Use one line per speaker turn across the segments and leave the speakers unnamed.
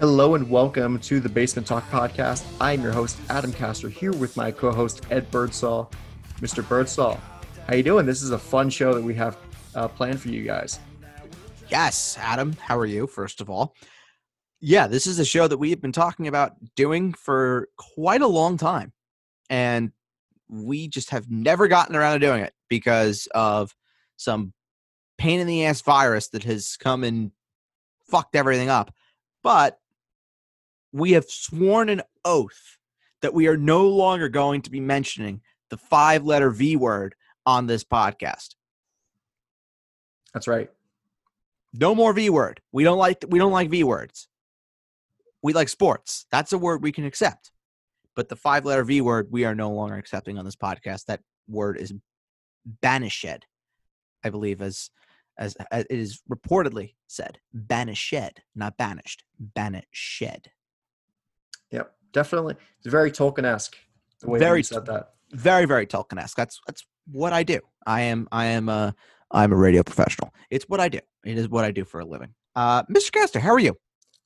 Hello and welcome to the Basement Talk podcast. I'm your host Adam Castor here with my co-host Ed Birdsall. Mr. Birdsall, how you doing? This is a fun show that we have uh, planned for you guys.
Yes, Adam, how are you? First of all, yeah, this is a show that we have been talking about doing for quite a long time, and we just have never gotten around to doing it because of some pain in the ass virus that has come and fucked everything up. But we have sworn an oath that we are no longer going to be mentioning the five letter V word on this podcast.
That's right.
No more V word. We don't like we don't like V words. We like sports. That's a word we can accept. But the five letter V word we are no longer accepting on this podcast. That word is banished, I believe, as as, as it is reportedly said. Banished, not banished. Banished.
Yep, definitely. It's very Tolkien-esque. The way
Very
you said that.
Very, very Tolkien-esque. That's that's what I do. I am I am a I'm a radio professional. It's what I do. It is what I do for a living. Uh, Mr. Castor, how are you?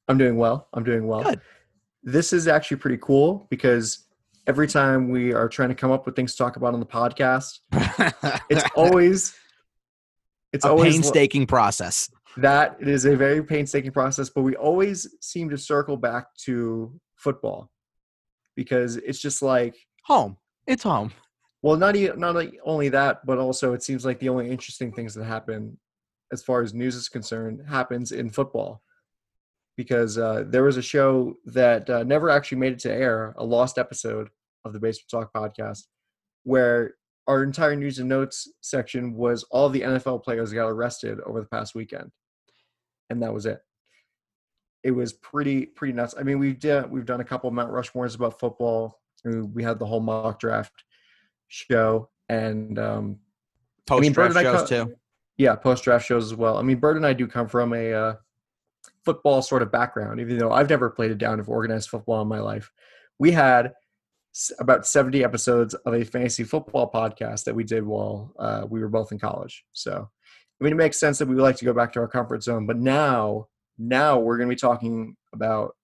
I'm doing well. I'm doing well.
Good.
This is actually pretty cool because every time we are trying to come up with things to talk about on the podcast, it's always it's
a
always
painstaking process.
that it is a very painstaking process, but we always seem to circle back to football because it's just like
Home. It's home.
well, not even not only that, but also it seems like the only interesting things that happen as far as news is concerned happens in football because uh, there was a show that uh, never actually made it to air, a lost episode of the Basement Talk podcast, where our entire news and notes section was all the NFL players got arrested over the past weekend, and that was it. It was pretty pretty nuts. I mean, we did we've done a couple of Mount Rushmores about football. We we had the whole mock draft show, and um, I
Post
mean, Bird
draft shows
co-
too.
yeah, post draft shows as well. I mean, Bird and I do come from a uh, football sort of background, even though I've never played a down of organized football in my life. We had about 70 episodes of a fantasy football podcast that we did while uh, we were both in college. So, I mean, it makes sense that we would like to go back to our comfort zone. But now, now we're going to be talking about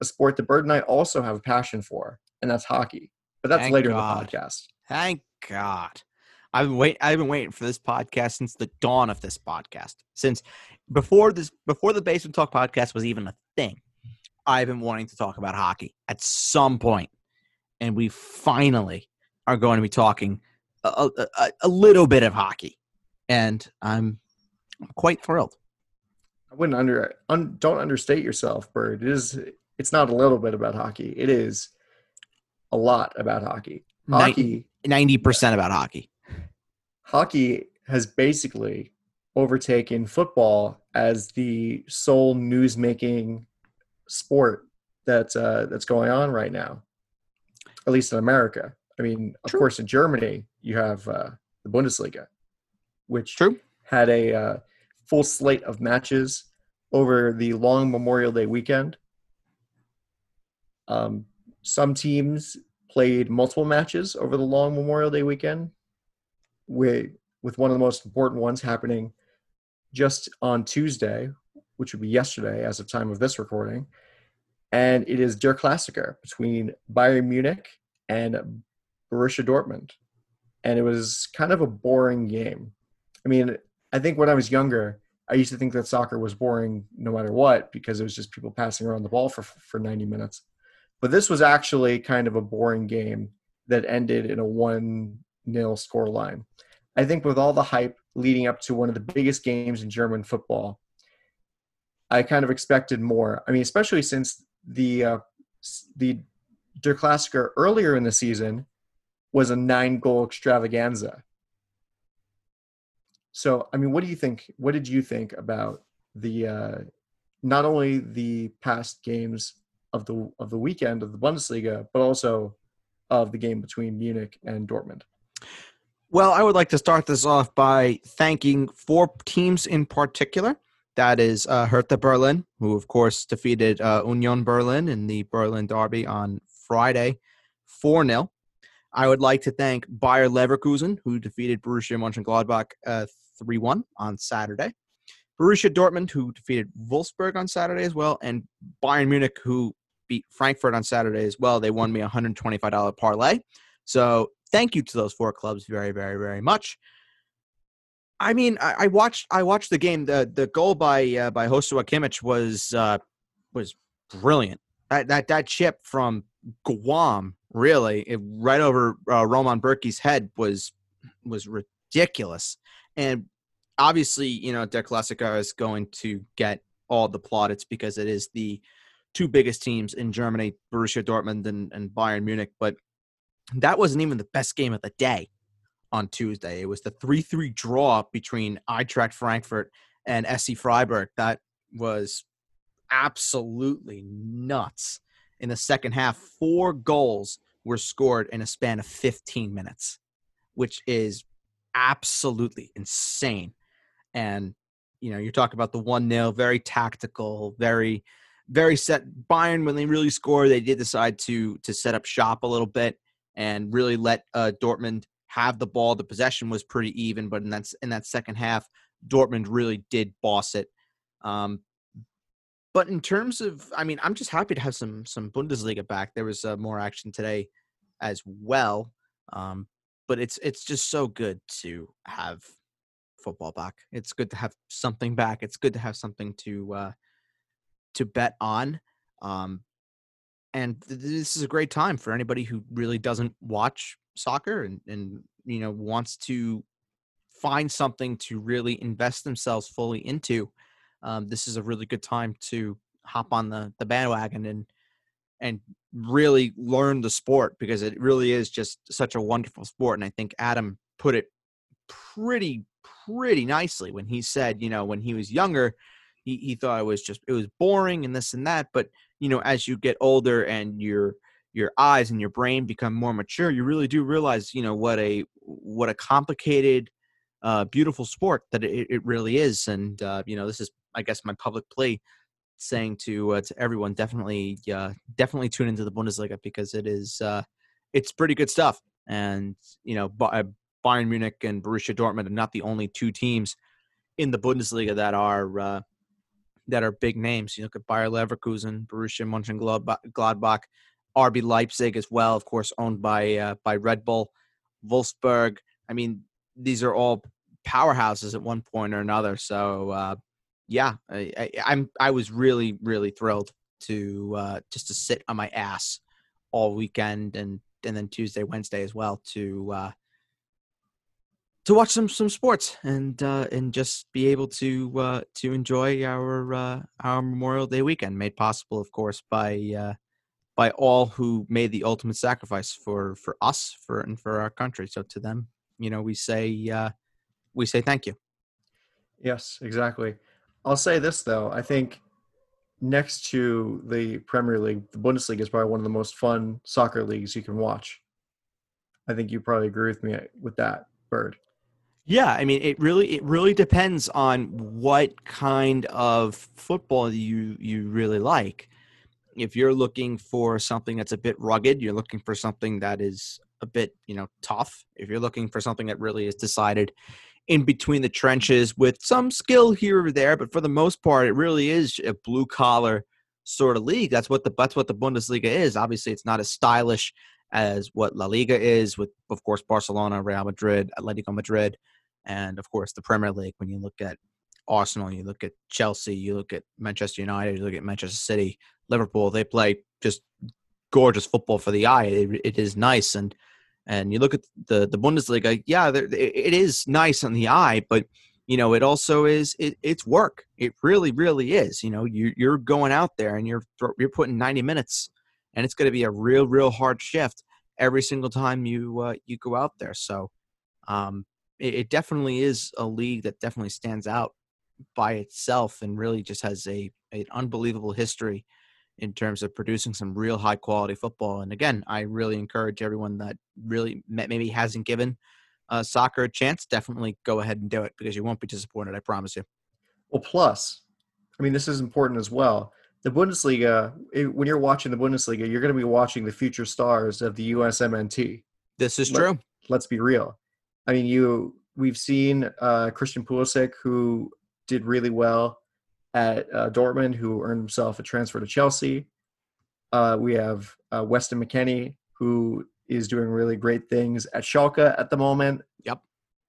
a sport that Bird and I also have a passion for, and that's hockey. But that's
Thank
later
God.
in the podcast.
Thank God. I've been wait I've been waiting for this podcast since the dawn of this podcast. Since before this before the Basement Talk podcast was even a thing. I've been wanting to talk about hockey at some. And we finally are going to be talking a, a, a- little bit of hockey. And I'm quite thrilled.
I wouldn't under un, don't understate yourself, Bird. It is it's not a little bit about hockey. It is a lot about hockey. Hockey
Ninety percent about hockey.
hockey has basically overtaken football as the sole news making sport that's uh, that's going on right now. At least in America. I mean, of
True.
course, in Germany you have uh, the Bundesliga, which
True.
had a uh, full slate of matches over the long Memorial Day weekend. Um, some teams played multiple matches over the long Memorial Day weekend, with with one of the most important ones happening just on Tuesday, which would be yesterday as of time of this recording, and it is Der Klassiker between Bayern Munich and Borussia Dortmund, and it was kind of a boring game. I mean, I think when I was younger, I used to think that soccer was boring no matter what because it was just people passing around the ball for for 90 minutes. But this was actually kind of a boring game that ended in a 1 nil score line. I think with all the hype leading up to one of the biggest games in German football, I kind of expected more. I mean, especially since the uh, the Der Klassiker earlier in the season was a nine goal extravaganza. So, I mean, what do you think? What did you think about the uh, not only the past games of the of the weekend of the Bundesliga, but also of the game between Munich and Dortmund?
Well, I would like to start this off by thanking four teams in particular. That is uh, Hertha Berlin, who of course defeated uh, Union Berlin in the Berlin Derby on Friday, 4 0. I would like to thank Bayer Leverkusen, who defeated Borussia Mönchengladbach uh, 3 1 on Saturday. Borussia Dortmund, who defeated Wolfsburg on Saturday as well, and Bayern Munich, who beat Frankfurt on Saturday as well. They won me a $125 parlay. So thank you to those four clubs very, very, very much. I mean, I, I watched I watched the game. The the goal by uh, by Joshua Kimmich was uh, was brilliant. That that that chip from Guam, really, it, right over uh, Roman Bürki's head was was ridiculous. And obviously, you know, Der Klassiker is going to get all the plaudits because it is the two biggest teams in Germany, Borussia Dortmund and, and Bayern Munich. But that wasn't even the best game of the day on Tuesday. It was the 3 3 draw between Eintracht Frankfurt and SC Freiburg. That was absolutely nuts. In the second half, four goals were scored in a span of 15 minutes, which is absolutely insane. And, you know, you talk about the 1 0, very tactical, very, very set. Bayern, when they really score, they did decide to to set up shop a little bit and really let uh, Dortmund have the ball. The possession was pretty even, but in that in that second half, Dortmund really did boss it. Um, but in terms of, I mean, I'm just happy to have some some Bundesliga back. There was uh, more action today as well. Um, but it's it's just so good to have football back. It's good to have something back. It's good to have something to uh, to bet on. Um, and th- this is a great time for anybody who really doesn't watch soccer and, and you know wants to find something to really invest themselves fully into. Um, this is a really good time to hop on the the bandwagon and and really learn the sport because it really is just such a wonderful sport. And I think Adam put it pretty pretty nicely when he said, you know, when he was younger, he, he thought it was just it was boring and this and that. But you know, as you get older and your your eyes and your brain become more mature, you really do realize, you know, what a what a complicated, uh, beautiful sport that it, it really is. And uh, you know, this is I guess my public plea saying to uh, to everyone definitely uh, definitely tune into the Bundesliga because it is uh, it's pretty good stuff. And you know, uh, Bayern Munich and Borussia Dortmund are not the only two teams in the Bundesliga that are uh, that are big names. You look at Bayer Leverkusen, Borussia Mönchengladbach, RB Leipzig as well, of course, owned by uh, by Red Bull, Wolfsburg. I mean, these are all powerhouses at one point or another. So uh, yeah, I, I, I'm I was really really thrilled to uh, just to sit on my ass all weekend and and then Tuesday Wednesday as well to uh, to watch some some sports and uh, and just be able to uh, to enjoy our uh, our Memorial Day weekend, made possible, of course, by uh, by all who made the ultimate sacrifice for for us for and for our country. So to them, you know, we say uh, we say thank you.
Yes, exactly. I'll say this though. I think next to the Premier League, the Bundesliga is probably one of the most fun soccer leagues you can watch. I think you probably agree with me with that, Bird.
Yeah, I mean, it really it really depends on what kind of football you you really like. If you're looking for something that's a bit rugged, you're looking for something that is a bit, you know, tough. If you're looking for something that really is decided in between the trenches with some skill here or there, but for the most part, it really is a blue collar sort of league. That's what the that's what the Bundesliga is. Obviously, it's not as stylish as what La Liga is, with of course Barcelona, Real Madrid, Atletico Madrid, and of course the Premier League. When you look at Arsenal, you look at Chelsea, you look at Manchester United, you look at Manchester City, Liverpool. They play just gorgeous football for the eye. it, it is nice and and you look at the the Bundesliga, yeah, it is nice on the eye, but you know it also is it, it's work. It really, really is. You know, you you're going out there and you're you're putting 90 minutes, and it's going to be a real, real hard shift every single time you uh, you go out there. So, um, it, it definitely is a league that definitely stands out by itself and really just has a an unbelievable history in terms of producing some real high quality football. And again, I really encourage everyone that really maybe hasn't given uh, soccer a chance, definitely go ahead and do it because you won't be disappointed. I promise you.
Well, plus, I mean, this is important as well. The Bundesliga, when you're watching the Bundesliga, you're going to be watching the future stars of the USMNT.
This is true.
Let, us be real. I mean, you we've seen uh, Christian Pulisic, who did really well at uh, Dortmund, who earned himself a transfer to Chelsea. Uh, we have uh, Weston McKennie, who is doing really great things at Schalke at the moment.
Yep.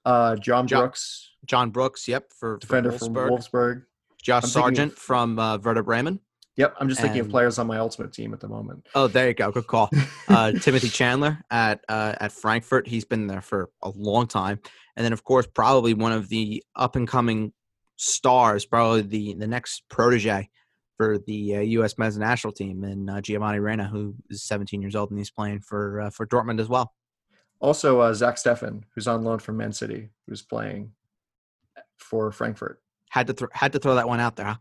Uh, John
Jo-
Brooks,
John Brooks, yep, for, for
defender from
Wolfsburg.
Wolfsburg.
Josh
I'm
Sargent
of-
from uh, Werder Bremen.
Yep, I'm just thinking of players on my ultimate team at the moment.
Oh, there you go. Good call. Uh, Timothy Chandler at uh, at Frankfurt. He's been there for a long time, and then of course probably one of the up and coming stars, probably the the next protege for the uh, U.S. men's national team, and uh, Giovanni Reyna, who is 17 years old and he's playing for uh, for Dortmund as well.
Also, uh, Zach Steffen, who's on loan from Man City, who's playing for Frankfurt.
Had to th- had to throw that one out there, huh?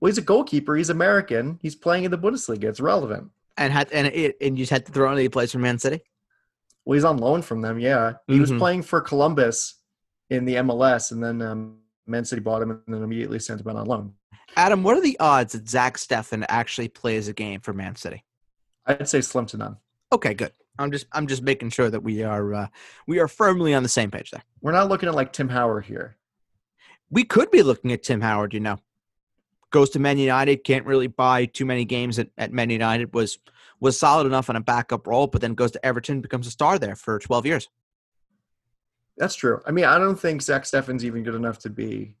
Well, he's a goalkeeper. He's American. He's playing in the Bundesliga. It's relevant.
And had and it, and you just had to throw in he plays for Man City.
Well, he's on loan from them. Yeah, he was
Mhm.
playing for Columbus in the MLS, and then um, Man City bought him, and then immediately sent him out on loan.
Adam, what are the odds that Zach Steffen actually plays a game for Man City?
I'd say slim to none.
Okay, good. I'm just I'm just making sure that we are uh, we are firmly on the same page there.
We're not looking at like Tim Howard here.
We could be looking at Tim Howard, you know. Goes to Man United, can't really buy too many games at, at Man United, was was solid enough on a backup role, but then goes to Everton, becomes a star there for 12 years.
That's true. I mean, I don't think Zach Steffen's even good enough to be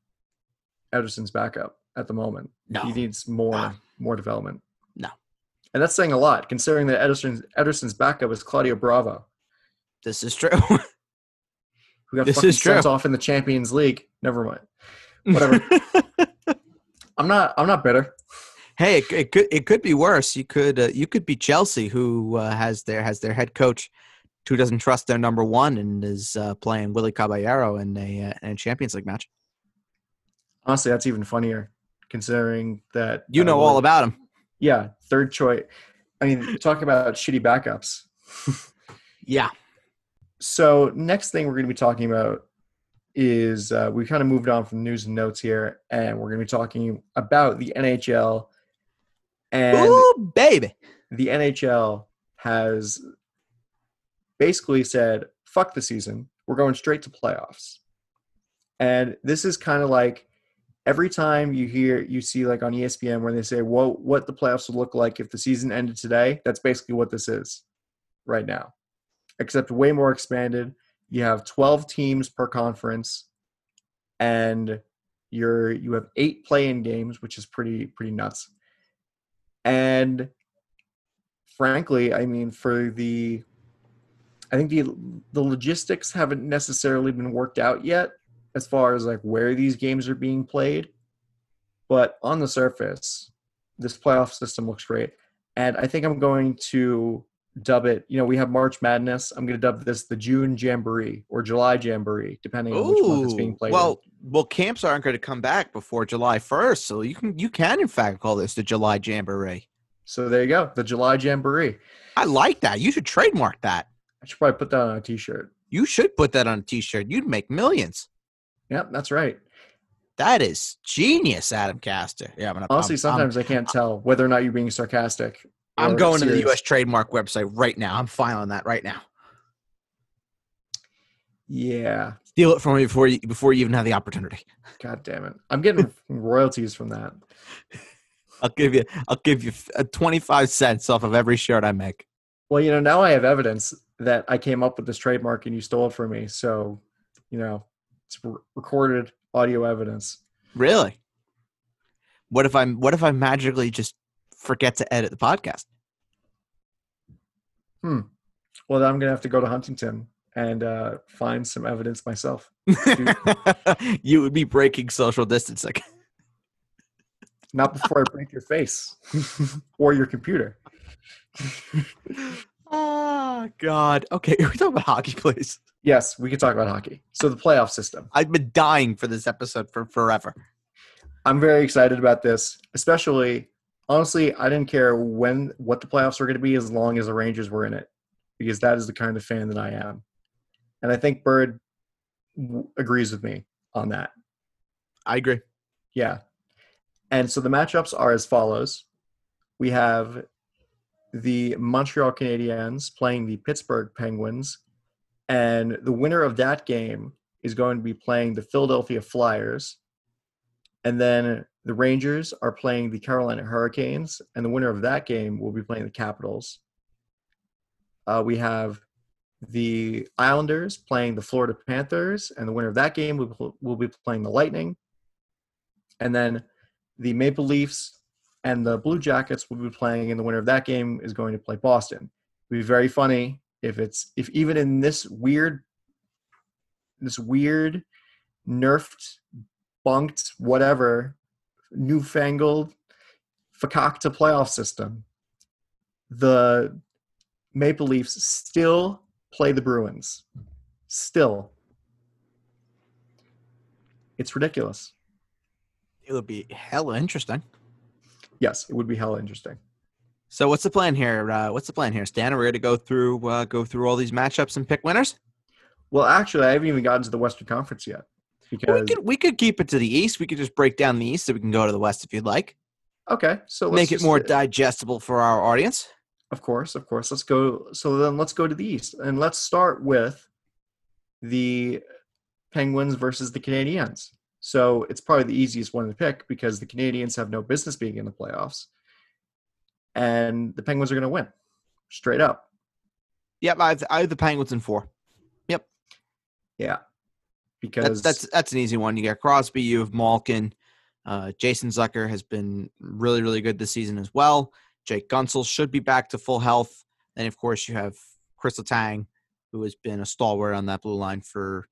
Ederson's backup at the moment.
No.
He needs more
No.
more development.
No.
And that's saying a lot, considering that Ederson's Ederson's backup is Claudio Bravo,
This is true.
who got
This
fucking sent off in the Champions League. Never mind. Whatever. I'm not. I'm not bitter.
hey, it, it could it could be worse. You could uh, you could be Chelsea, who uh, has their has their head coach who doesn't trust their number one and is uh, playing Willy Caballero in a uh, in a Champions League match.
Honestly, that's even funnier, considering that
You
uh,
know all about him.
Yeah, third choice. I mean, talk about shitty backups.
Yeah.
So next thing we're going to be talking about is uh, we kind of moved on from news and notes here, and we're going to be talking about the NHL. And
Ooh, baby.
the NHL has basically said, "Fuck the season. We're going straight to playoffs." And this is kind of like every time you hear you see like on ESPN where they say, "Well, what the playoffs would look like if the season ended today." That's basically what this is right now, except way more expanded. You have 12 teams per conference, and you're you have eight play-in games, which is pretty pretty nuts. And frankly, I mean, for the, I think the the logistics haven't necessarily been worked out yet as far as like where these games are being played, but on the surface, this playoff system looks great, and I think I'm going to dub it. You know, we have March Madness. I'm going to dub this the June Jamboree or July Jamboree, depending on which month it's being
Ooh,
played. in.
well, well, camps aren't going to come back before July first, so you can you can in fact call this the July Jamboree.
so there you go, the July Jamboree.
I like that. You should trademark that.
I should probably put that on a T-shirt.
You should put that on a T-shirt. You'd make millions.
Yep, that's right.
That is genius, Adam Castor. Yeah, I'm gonna.
Honestly,
I'm-
sometimes I can't tell whether or not you're being sarcastic.
I'm, I'm going to the. U.S. trademark website right now. I'm filing that right now.
Yeah.
Steal it from me before you before you even have the opportunity.
God damn it. I'm getting royalties from that.
I'll give you. I'll give you uh, 25 cents off of every shirt I make.
Well, you know, now I have evidence that I came up with this trademark and you stole it from me. So, you know, it's re- recorded audio evidence.
Really? What if I'm? What if I magically just forget to edit the podcast? Hmm.
Well, then I'm going to have to go to Huntington and uh, find some evidence myself.
you would be breaking social distancing.
Not before I break your face or your computer.
oh God. Okay, we talk about hockey, please.
Yes, we can talk about hockey. So, the playoff system.
I've been dying for this episode for forever.
I'm very excited about this, especially honestly, I didn't care when what the playoffs were going to be as long as the Rangers were in it because that is the kind of fan that I am. And I think Bird w- agrees with me on that.
I agree.
Yeah. And so the matchups are as follows. We have the Montreal Canadiens playing the Pittsburgh Penguins and the winner of that game is going to be playing the Philadelphia Flyers And then the Rangers are playing the Carolina Hurricanes, and the winner of that game will be playing the Capitals. Uh, we have the Islanders playing the Florida Panthers, and the winner of that game will, will be playing the Lightning. And then the Maple Leafs and the Blue Jackets will be playing, and the winner of that game is going to play Boston. It'll be very funny if it's if even in this weird, this weird, nerfed, bunked, whatever, newfangled, fakakta playoff system, the Maple Leafs still play the Bruins. Still. It's ridiculous.
It would be hella interesting.
Yes, it would be hella interesting.
So what's the plan here? Uh, what's the plan here, Stan? Are we going to go through uh, go through all these matchups and pick winners?
Well, actually, I haven't even gotten to the Western Conference yet. Because
we could we could keep it to the East. We could just break down the East so we can go to the West if you'd like.
Okay, so
make it more digestible for our audience.
Of course, of course. Let's go. So then, let's go to the East, and let's start with the Penguins versus the Canadiens. So it's probably the easiest one to pick because the Canadiens have no business being in the playoffs, and the Penguins are going to win, straight up.
Yep, I have, I have the Penguins in four. Yep.
Yeah, because
that's that's, that's an easy one. You got Crosby, you have Malkin, uh, Jason Zucker has been really really good this season as well. Jake Guentzel should be back to full health, and of course you have Chris Letang, who has been a stalwart on that blue line for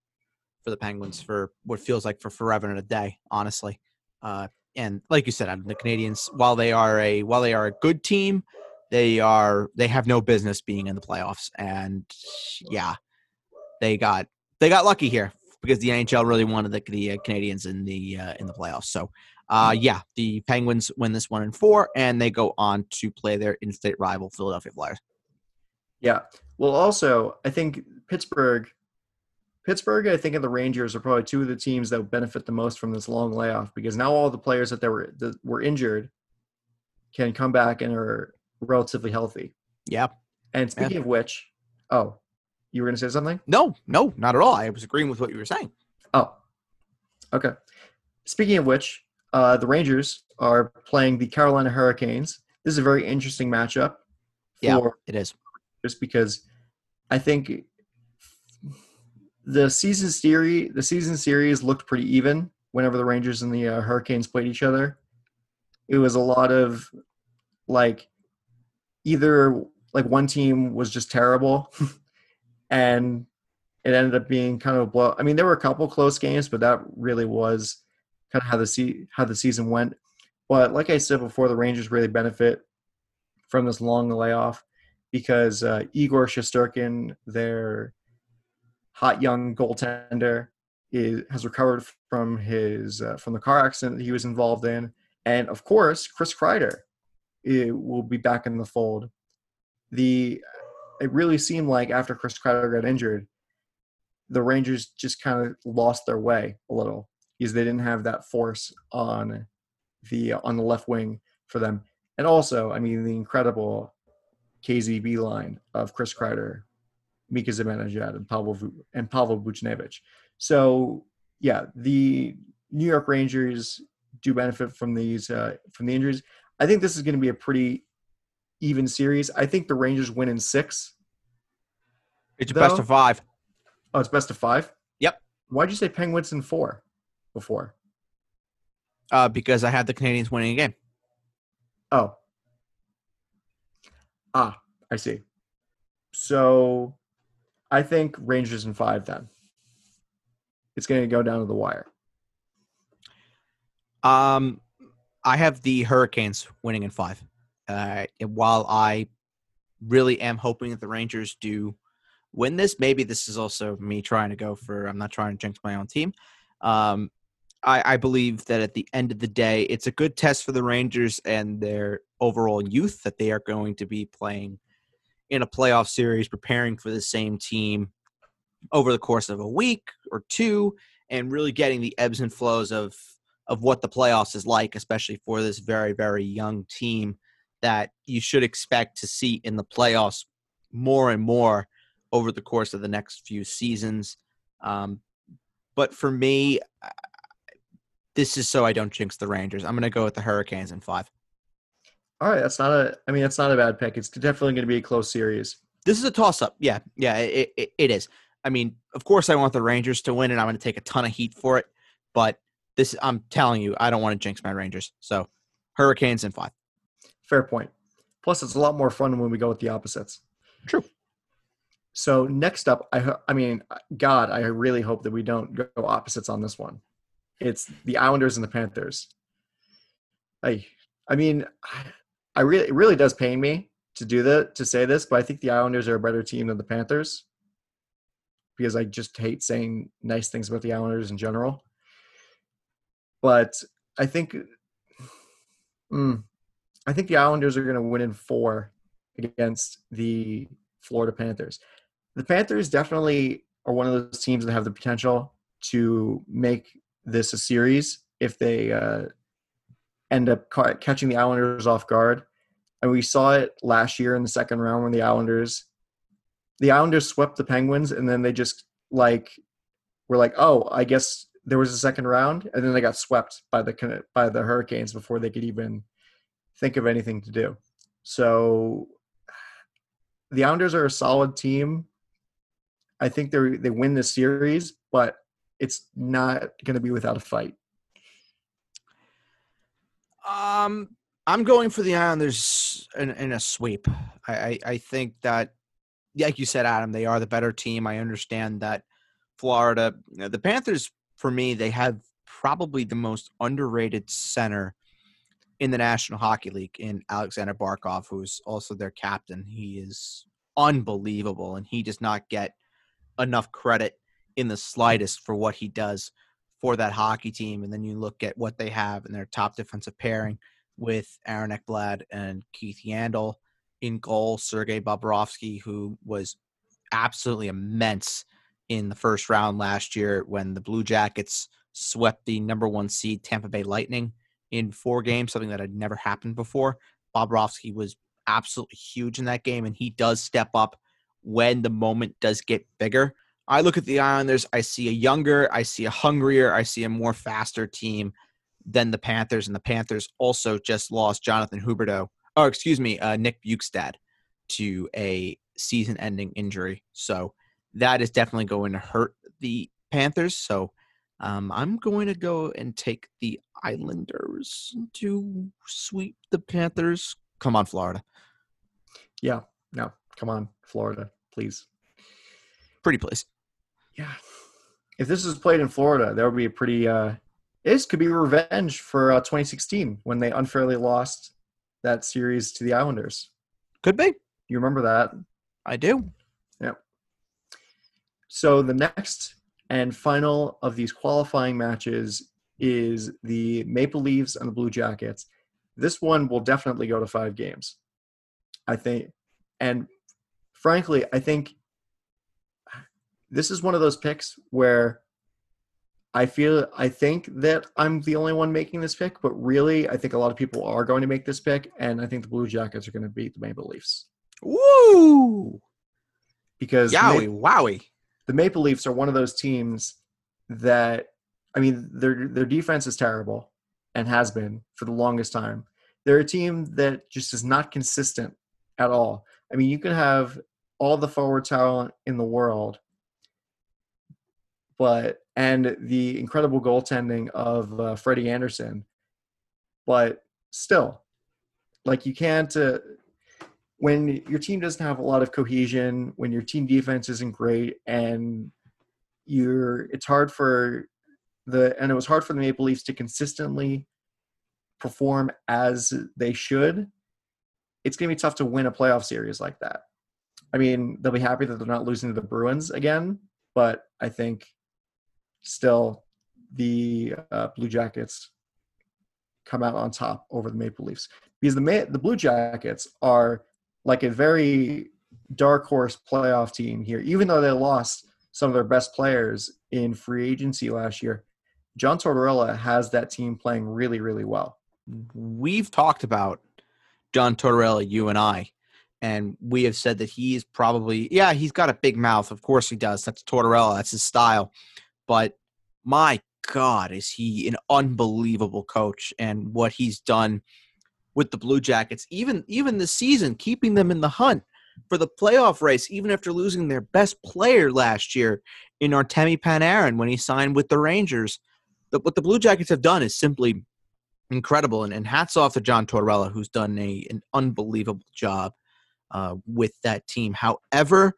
for the Penguins for what feels like for forever and a day, honestly. Uh, and like you said, the Canadiens, while they are a while they are a good team, they are they have no business being in the playoffs. And yeah, they got they got lucky here because the NHL really wanted the, the uh, Canadiens in the uh, in the playoffs. So uh, yeah, the Penguins win this one in four, and they go on to play their in-state rival Philadelphia Flyers.
Yeah. Well, also, I think Pittsburgh Pittsburgh, I think, and the Rangers are probably two of the teams that would benefit the most from this long layoff because now all the players that they were that were injured can come back and are relatively healthy.
Yeah.
And speaking yeah. of which, oh, you were going to say something?
No, no, not at all. I was agreeing with what you were saying.
Oh, okay. Speaking of which, uh, the Rangers are playing the Carolina Hurricanes. This is a very interesting matchup.
yeah, it is.
Just because I think the season series the season series looked pretty even whenever the Rangers and the uh, Hurricanes played each other. It was a lot of like either like one team was just terrible and it ended up being kind of a blow. I mean, there were a couple close games, but that really was kind of how the se- how the season went. But like I said before, the Rangers really benefit from this long layoff because uh, Igor Shesterkin, their hot young goaltender is, has recovered from his uh, from the car accident that he was involved in, and of course Chris Kreider will be back in the fold. The it really seemed like after Chris Kreider got injured, the Rangers just kind of lost their way a little because they didn't have that force on the on the left wing for them. And also, I mean, the incredible KZB line of Chris Kreider Mika Zibanejad and Pavel and Pavel Buchnevich. So yeah, the New York Rangers do benefit from these uh, from the injuries. I think this is going to be a pretty even series. I think the Rangers win in six.
It's though. best of five.
Oh, it's best of five.
Yep.
Why'd you say Penguins in four before?
Uh, because I had the Canadiens winning a game.
Oh. Ah, I see. So I think Rangers in five. Then it's going to go down to the wire.
Um, I have the Hurricanes winning in five. Uh, while I really am hoping that the Rangers do win this, maybe this is also me trying to go for. I'm not trying to jinx my own team. Um, I, I believe that at the end of the day, it's a good test for the Rangers and their overall youth that they are going to be playing in a playoff series preparing for the same team over the course of a week or two and really getting the ebbs and flows of of what the playoffs is like especially for this very very young team that you should expect to see in the playoffs more and more over the course of the next few seasons um, but for me this is so I don't jinx the Rangers. I'm going to go with the Hurricanes in five.
All right, that's not a. I mean, that's not a bad pick. It's definitely going to be a close series.
This is a toss up. Yeah, yeah, it, it, it is. I mean, of course, I want the Rangers to win, and I'm going to take a ton of heat for it. But this, I'm telling you, I don't want to jinx my Rangers. So, Hurricanes in five.
Fair point. Plus, it's a lot more fun when we go with the opposites.
True.
So next up, I I mean, God, I really hope that we don't go opposites on this one. It's the Islanders and the Panthers. I I mean, I really it really does pain me to do that to say this, but I think the Islanders are a better team than the Panthers because I just hate saying nice things about the Islanders in general. But I think, mm, I think the Islanders are going to win in four against the Florida Panthers. The Panthers definitely are one of those teams that have the potential to make this a series if they uh, end up ca- catching the Islanders off guard. And we saw it last year in the second round when the Islanders the Islanders swept the Penguins and then they just like were like, "Oh, I guess there was a second round." And then they got swept by the by the Hurricanes before they could even think of anything to do. So the Islanders are a solid team. I think they they win this series, but it's not going to be without a fight.
Um, I'm going for the Islanders in, in a sweep. I, I, I think that, like you said, Adam, they are the better team. I understand that Florida, you know, the Panthers, for me, they have probably the most underrated center in the National Hockey League in Alexander Barkov, who's also their captain. He is unbelievable, and he does not get enough credit in the slightest for what he does for that hockey team. And then you look at what they have in their top defensive pairing with Aaron Ekblad and Keith Yandle in goal, Sergei Bobrovsky, who was absolutely immense in the first round last year when the Blue Jackets swept the number one seed Tampa Bay Lightning in four games, something that had never happened before. Bobrovsky was absolutely huge in that game, and he does step up when the moment does get bigger. I look at the Islanders, I see a younger, I see a hungrier, I see a more faster team than the Panthers, and the Panthers also just lost Jonathan Huberdeau, or excuse me, uh, Nick Bjugstad to a season-ending injury. So that is definitely going to hurt the Panthers. So um, I'm going to go and take the Islanders to sweep the Panthers. Come on, Florida.
Yeah, no, come on, Florida, please.
Pretty place.
Yeah. If this was played in Florida, that would be a pretty. Uh, this could be revenge for uh, 2016 when they unfairly lost that series to the Islanders.
Could be.
You remember that?
I do.
Yep. So the next and final of these qualifying matches is the Maple Leafs and the Blue Jackets. This one will definitely go to five games. I think. And frankly, I think this is one of those picks where I feel I think that I'm the only one making this pick, but really I think a lot of people are going to make this pick, and I think the Blue Jackets are going to beat the Maple Leafs.
Woo!
Because
Yowie, Ma- wowie.
The Maple Leafs are one of those teams that I mean their their defense is terrible and has been for the longest time. They're a team that just is not consistent at all. I mean, you can have all the forward talent in the world, but and the incredible goaltending of uh, Freddie Andersen. but still, like you can't. Uh, when your team doesn't have a lot of cohesion, when your team defense isn't great, and you're, it's hard for the and it was hard for the Maple Leafs to consistently perform as they should. It's going to be tough to win a playoff series like that. I mean, they'll be happy that they're not losing to the Bruins again, but I think still the uh, Blue Jackets come out on top over the Maple Leafs because the Ma- the Blue Jackets are like a very dark horse playoff team here, even though they lost some of their best players in free agency last year. John Tortorella has that team playing really, really well.
We've talked about John Tortorella, you and I, and we have said that he's probably yeah he's got a big mouth. Of course he does. That's Tortorella. That's his style. But my God, is he an unbelievable coach and what he's done with the Blue Jackets, even even this season, keeping them in the hunt for the playoff race, even after losing their best player last year in Artemi Panarin when he signed with the Rangers. The, what the Blue Jackets have done is simply incredible, and, and hats off to John Tortorella, who's done a an unbelievable job uh, with that team. However,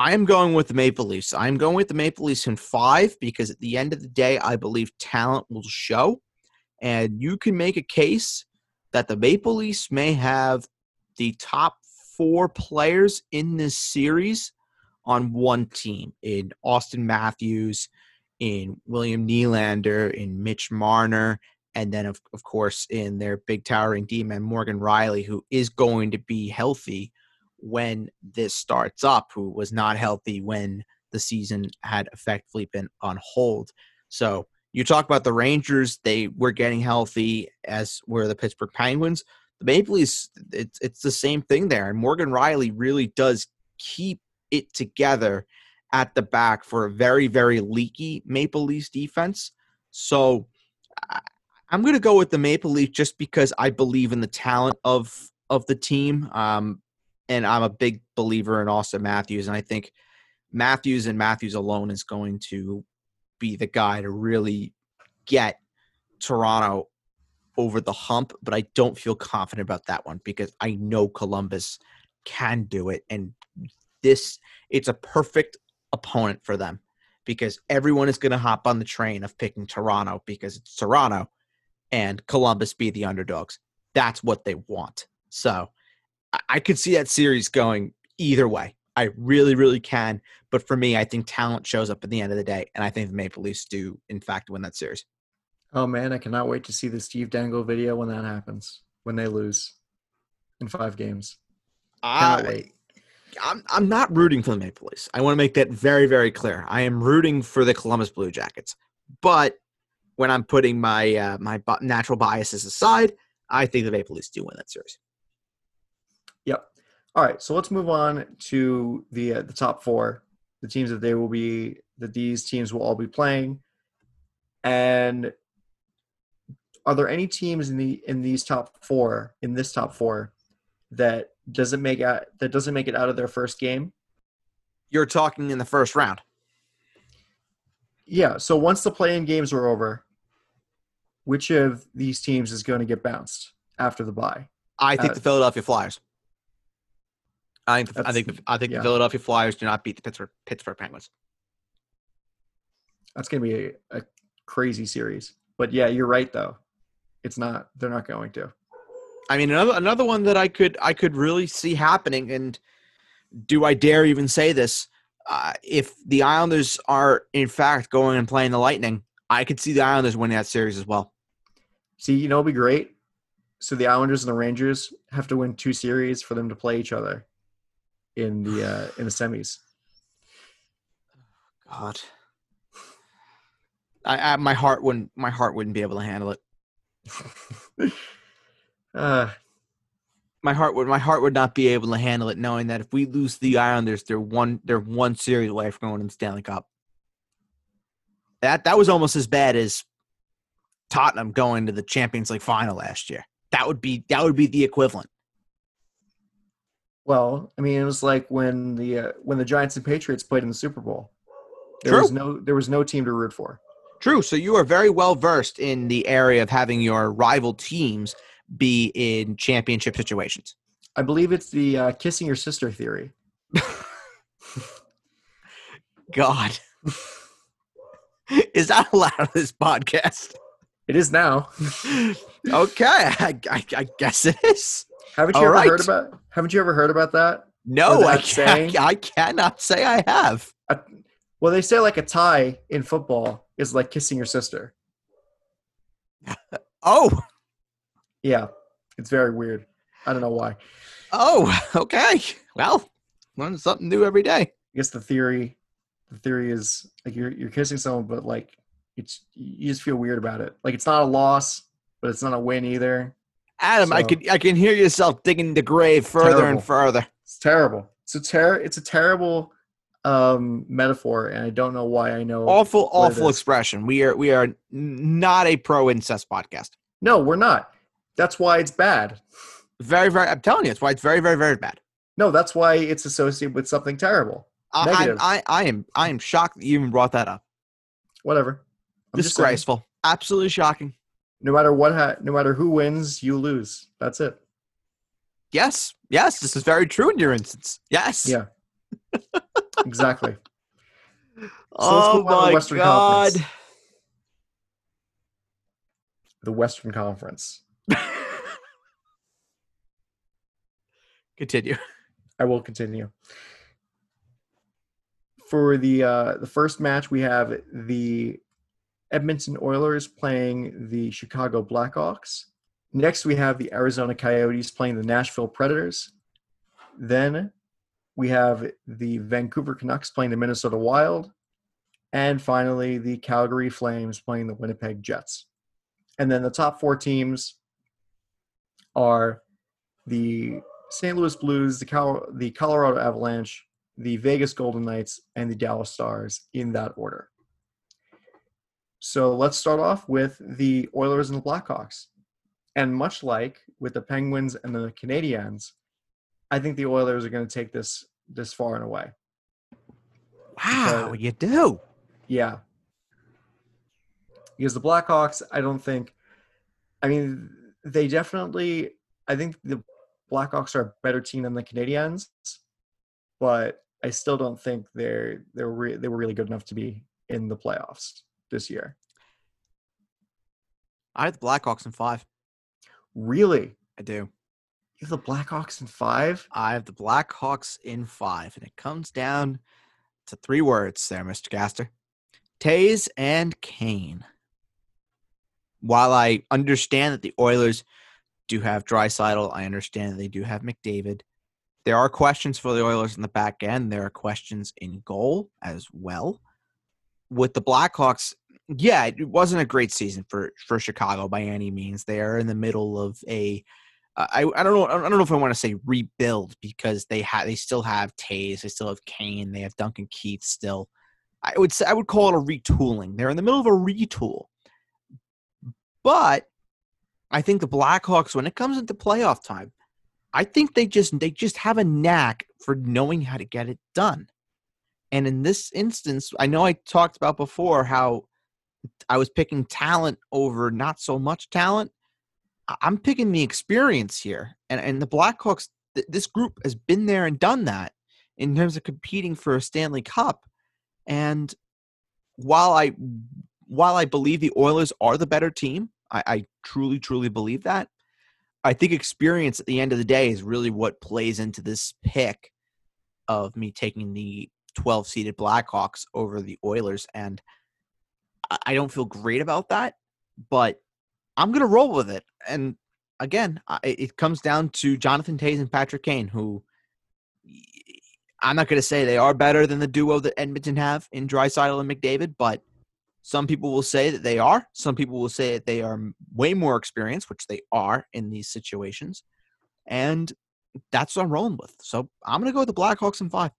I am going with the Maple Leafs. I'm going with the Maple Leafs in five because at the end of the day, I believe talent will show. And you can make a case that the Maple Leafs may have the top four players in this series on one team in Auston Matthews, in William Nylander, in Mitch Marner, and then, of, of course, in their big towering D man, Morgan Rielly, who is going to be healthy when this starts up, who was not healthy when the season had effectively been on hold. So you talk about the Rangers, they were getting healthy, as were the Pittsburgh Penguins. The Maple Leafs, it's, it's the same thing there. And Morgan Rielly really does keep it together at the back for a very, very leaky Maple Leafs defense. So I'm going to go with the Maple Leaf just because I believe in the talent of of the team. Um, and I'm a big believer in Auston Matthews, and I think Matthews and Matthews alone is going to be the guy to really get Toronto over the hump. But I don't feel confident about that one because I know Columbus can do it, and this it's a perfect opponent for them because everyone is going to hop on the train of picking Toronto because it's Toronto and Columbus be the underdogs. That's what they want. So I could see that series going either way. I really, really can. But for me, I think talent shows up at the end of the day, and I think the Maple Leafs do, in fact, win that series.
Oh man, I cannot wait to see the Steve Dangle video when that happens. When they lose in five games.
Cannot I, wait. I'm I'm not rooting for the Maple Leafs. I want to make that very, very clear. I am rooting for the Columbus Blue Jackets. But when I'm putting my uh, my natural biases aside, I think the Maple Leafs do win that series.
Yep. All right, so let's move on to the uh, the top four, the teams that they will be that these teams will all be playing, and are there any teams in the in these top four in this top four that doesn't make out that doesn't make it out of their first game?
You're talking in the first round.
Yeah. So once the playing games are over, which of these teams is going to get bounced after the bye?
I think uh, the Philadelphia Flyers. I think the, I think the, I think yeah. the Philadelphia Flyers do not beat the Pittsburgh Pittsburgh Penguins.
That's going to be a, a crazy series. But yeah, you're right though. It's not. They're not going to.
I mean, another another one that I could I could really see happening, and do I dare even say this? Uh, if the Islanders are in fact going and playing the Lightning, I could see the Islanders winning that series as well.
See, you know, it'd be great. So the Islanders and the Rangers have to win two series for them to play each other in the uh, in the semis.
God, I, I my heart wouldn't my heart wouldn't be able to handle it. uh, my heart would my heart would not be able to handle it, knowing that if we lose the Islanders, they're one they're one series away from going to the Stanley Cup. That that was almost as bad as Tottenham going to the Champions League final last year. That would be that would be the equivalent.
Well, I mean, it was like when the uh, when the Giants and Patriots played in the Super Bowl. There True. was no there was no team to root for.
True. So you are very well versed in the area of having your rival teams be in championship situations.
I believe it's the uh, kissing your sister theory.
God. Is that allowed on this podcast?
It is now.
okay, I, I, I, guess it is.
Haven't you All ever right. heard about? Haven't you ever heard about that?
No, I can't. I cannot say I have.
well, they say like a tie in football is like kissing your sister.
oh,
yeah, it's very weird. I don't know why.
Oh, okay. Well, learn something new every day. I
guess the theory, the theory is like you're you're kissing someone, but like it's you just feel weird about it. Like it's not a loss, but it's not a win either.
Adam, so, I can I can hear yourself digging the grave further terrible. and further.
It's terrible. It's a ter- It's a terrible um, metaphor, and I don't know why I know.
Awful, awful expression. We are we are not a pro incest podcast.
No, we're not. That's why it's bad.
Very, very. I'm telling you, it's why it's very, very, very bad.
No, that's why it's associated with something terrible.
I, I, I, I am, I am shocked that you even brought that up.
Whatever. I'm
Disgraceful. Absolutely shocking.
No matter what, ha- no matter who wins, you lose. That's it.
Yes, yes, this is very true in your instance. Yes.
Yeah. Exactly. let's
oh my
Western
god.
Conference. the Western Conference.
Continue.
I will continue. For the uh, the first match, we have the Edmonton Oilers playing the Chicago Blackhawks. Next, we have the Arizona Coyotes playing the Nashville Predators. Then we have the Vancouver Canucks playing the Minnesota Wild. And finally, the Calgary Flames playing the Winnipeg Jets. And then the top four teams are the St. Louis Blues, the, Col- the Colorado Avalanche, the Vegas Golden Knights, and the Dallas Stars in that order. So let's start off with the Oilers and the Blackhawks. And much like with the Penguins and the Canadiens, I think the Oilers are going to take this this far and away.
Wow,
Because-
you do.
Yeah. Because the Blackhawks, I don't think I mean they definitely I think the Blackhawks are a better team than the Canadiens, but I still don't think they're they're re- they were really good enough to be in the playoffs this year.
I have the Blackhawks in five.
Really?
I do.
You have the Blackhawks in 5?
I have the Blackhawks in five, and it comes down to three words there, Mr. Castor. Toews and Kane. While I understand that the Oilers do have Draisaitl, I understand that they do have McDavid. There are questions for the Oilers in the back end. There are questions in goal as well. With the Blackhawks, yeah, it wasn't a great season for for Chicago by any means. They are in the middle of a uh, I, I don't know I don't know if I want to say rebuild because they have they still have Toews, they still have Kane, they have Duncan Keith still. I would say I would call it a retooling. They're in the middle of a retool. But I think the Blackhawks, when it comes into playoff time, I think they just they just have a knack for knowing how to get it done. And in this instance, I know I talked about before how I was picking talent over not so much talent. I'm picking the experience here, and and the Blackhawks. Th- this group has been there and done that in terms of competing for a Stanley Cup. And while I while I believe the Oilers are the better team, I, I truly truly believe that. I think experience at the end of the day is really what plays into this pick of me taking the 12 seeded Blackhawks over the Oilers, and I- don't feel great about that, but I'm gonna roll with it. And again, it comes down to Jonathan Toews and Patrick Kane, who I'm not gonna say they are better than the duo that Edmonton have in Draisaitl and McDavid, but some people will say that they are. Some people will say that they are way more experienced, which they are in these situations, and that's what I'm rolling with. So I'm gonna go with the Blackhawks in five.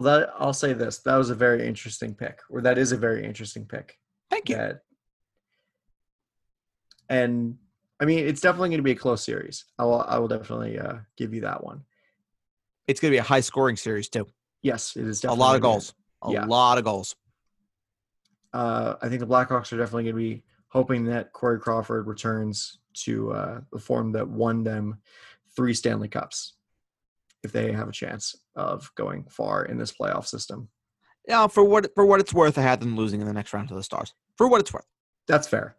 Well, that I'll say this. That was a very interesting pick. Or that is a very interesting pick.
Thank you.
that and I mean it's definitely going to be a close series. I will I will definitely uh, give you that one.
It's gonna be a high scoring series too.
Yes, it is
A lot of goals. A
yeah.
lot of goals.
Uh, I think the Blackhawks are definitely going to be hoping that Corey Crawford returns to uh, the form that won them three Stanley Cups, if they have a chance of going far in this playoff system.
Yeah, for what for what it's worth, I had them losing in the next round to the Stars. For what it's worth.
That's fair.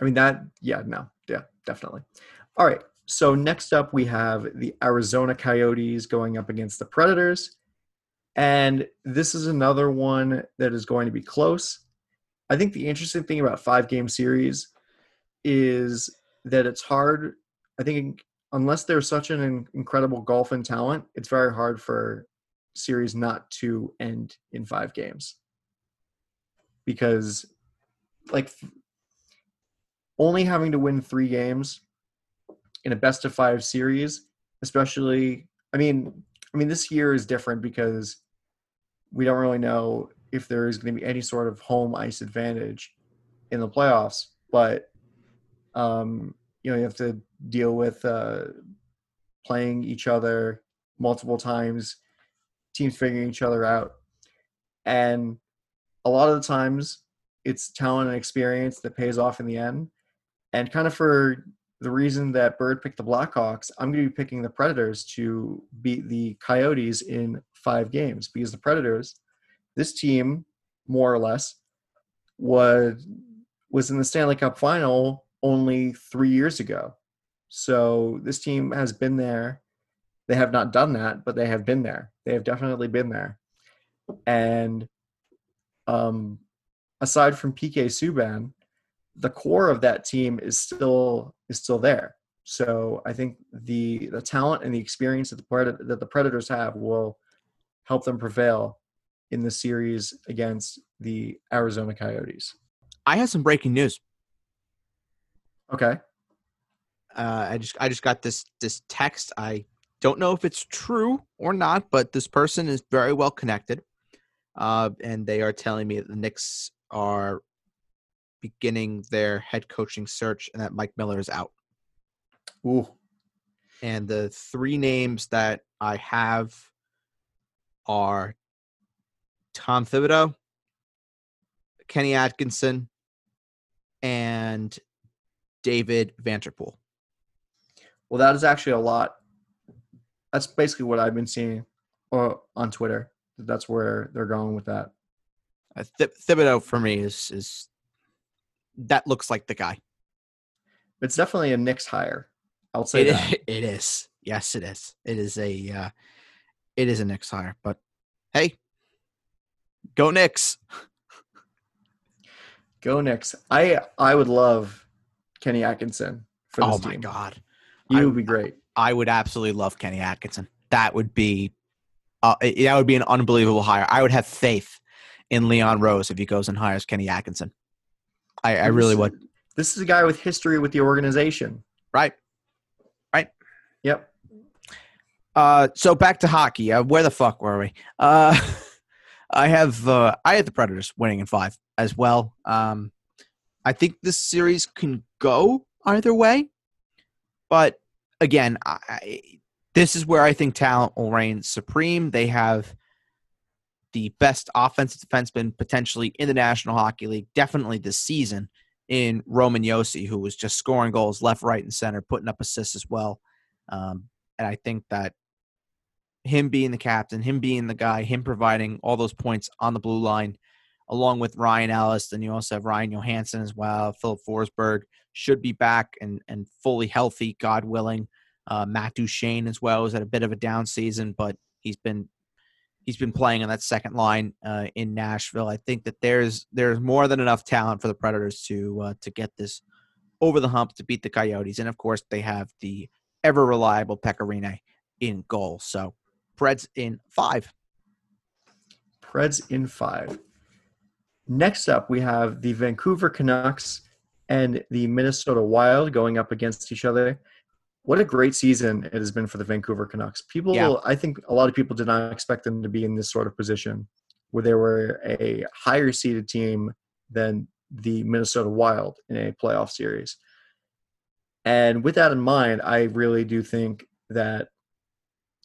I mean that yeah, no. Yeah, definitely. All right. So next up we have the Arizona Coyotes going up against the Predators. And this is another one that is going to be close. I think the interesting thing about five game series is that it's hard. I think unless there's such an in- incredible golf and talent, it's very hard for series not to end in five games. Because like only having to win three games in a best of five series, especially I mean, I mean this year is different because we don't really know if there is going to be any sort of home ice advantage in the playoffs. But um, you know, you have to deal with uh, playing each other multiple times, teams figuring each other out, and a lot of the times it's talent and experience that pays off in the end. And kind of for the reason that Bird picked the Blackhawks, I'm going to be picking the Predators to beat the Coyotes in five games because the Predators, this team, more or less, was was in the Stanley Cup final only three years ago. So this team has been there. They have not done that, but they have been there. They have definitely been there. And um, aside from PK Subban, the core of that team is still is still there. So I think the the talent and the experience that the Pred- that the Predators have will help them prevail in the series against the Arizona Coyotes.
I have some breaking news.
Okay.
Uh, I just I just got this this text. I don't know if it's true or not, but this person is very well connected, uh, and they are telling me that the Knicks are beginning their head coaching search, and that Mike Miller is out.
Ooh.
And the three names that I have are Tom Thibodeau, Kenny Atkinson, and David Vanterpool.
Well, that is actually a lot. That's basically what I've been seeing uh, on Twitter. That's where they're going with that.
Uh, Th- Thibodeau for me is is that looks like the guy.
It's definitely a Knicks hire. I'll say
It,
that.
it is. Yes, it is. It is a uh, it is a Knicks hire. But hey, go Knicks.
Go Knicks. I I would love Kenny Atkinson for this
Oh my
team.
god. I-
would be great.
I would absolutely love Kenny Atkinson. That would be uh, that would be an unbelievable hire. I would have faith in Leon Rose if he goes and hires Kenny Atkinson. I, I really would.
This is a guy with history with the organization.
Right. Right.
Yep.
Uh, so back to hockey. Uh, where the fuck were we? Uh, I have uh, I had the Predators winning in five as well. Um, I think this series can go either way, but again, I, this is where I think talent will reign supreme. They have the best offensive defenseman potentially in the National Hockey League, definitely this season in Roman Josi, who was just scoring goals left, right, and center, putting up assists as well. Um, and I think that him being the captain, him being the guy, him providing all those points on the blue line, along with Ryan Ellis, then you also have Ryan Johansen as well. Filip Forsberg should be back and and fully healthy, God willing. Uh, Matt Duchene as well is had a bit of a down season, but he's been he's been playing on that second line uh, in Nashville. I think that there's there's more than enough talent for the Predators to uh, to get this over the hump to beat the Coyotes, and of course they have the ever reliable Pekka Rinne in goal. So Preds in five.
Preds in five. Next up, we have the Vancouver Canucks and the Minnesota Wild going up against each other. What a great season it has been for the Vancouver Canucks. People,
Yeah.
I think a lot of people did not expect them to be in this sort of position where they were a higher seeded team than the Minnesota Wild in a playoff series. And with that in mind, I really do think that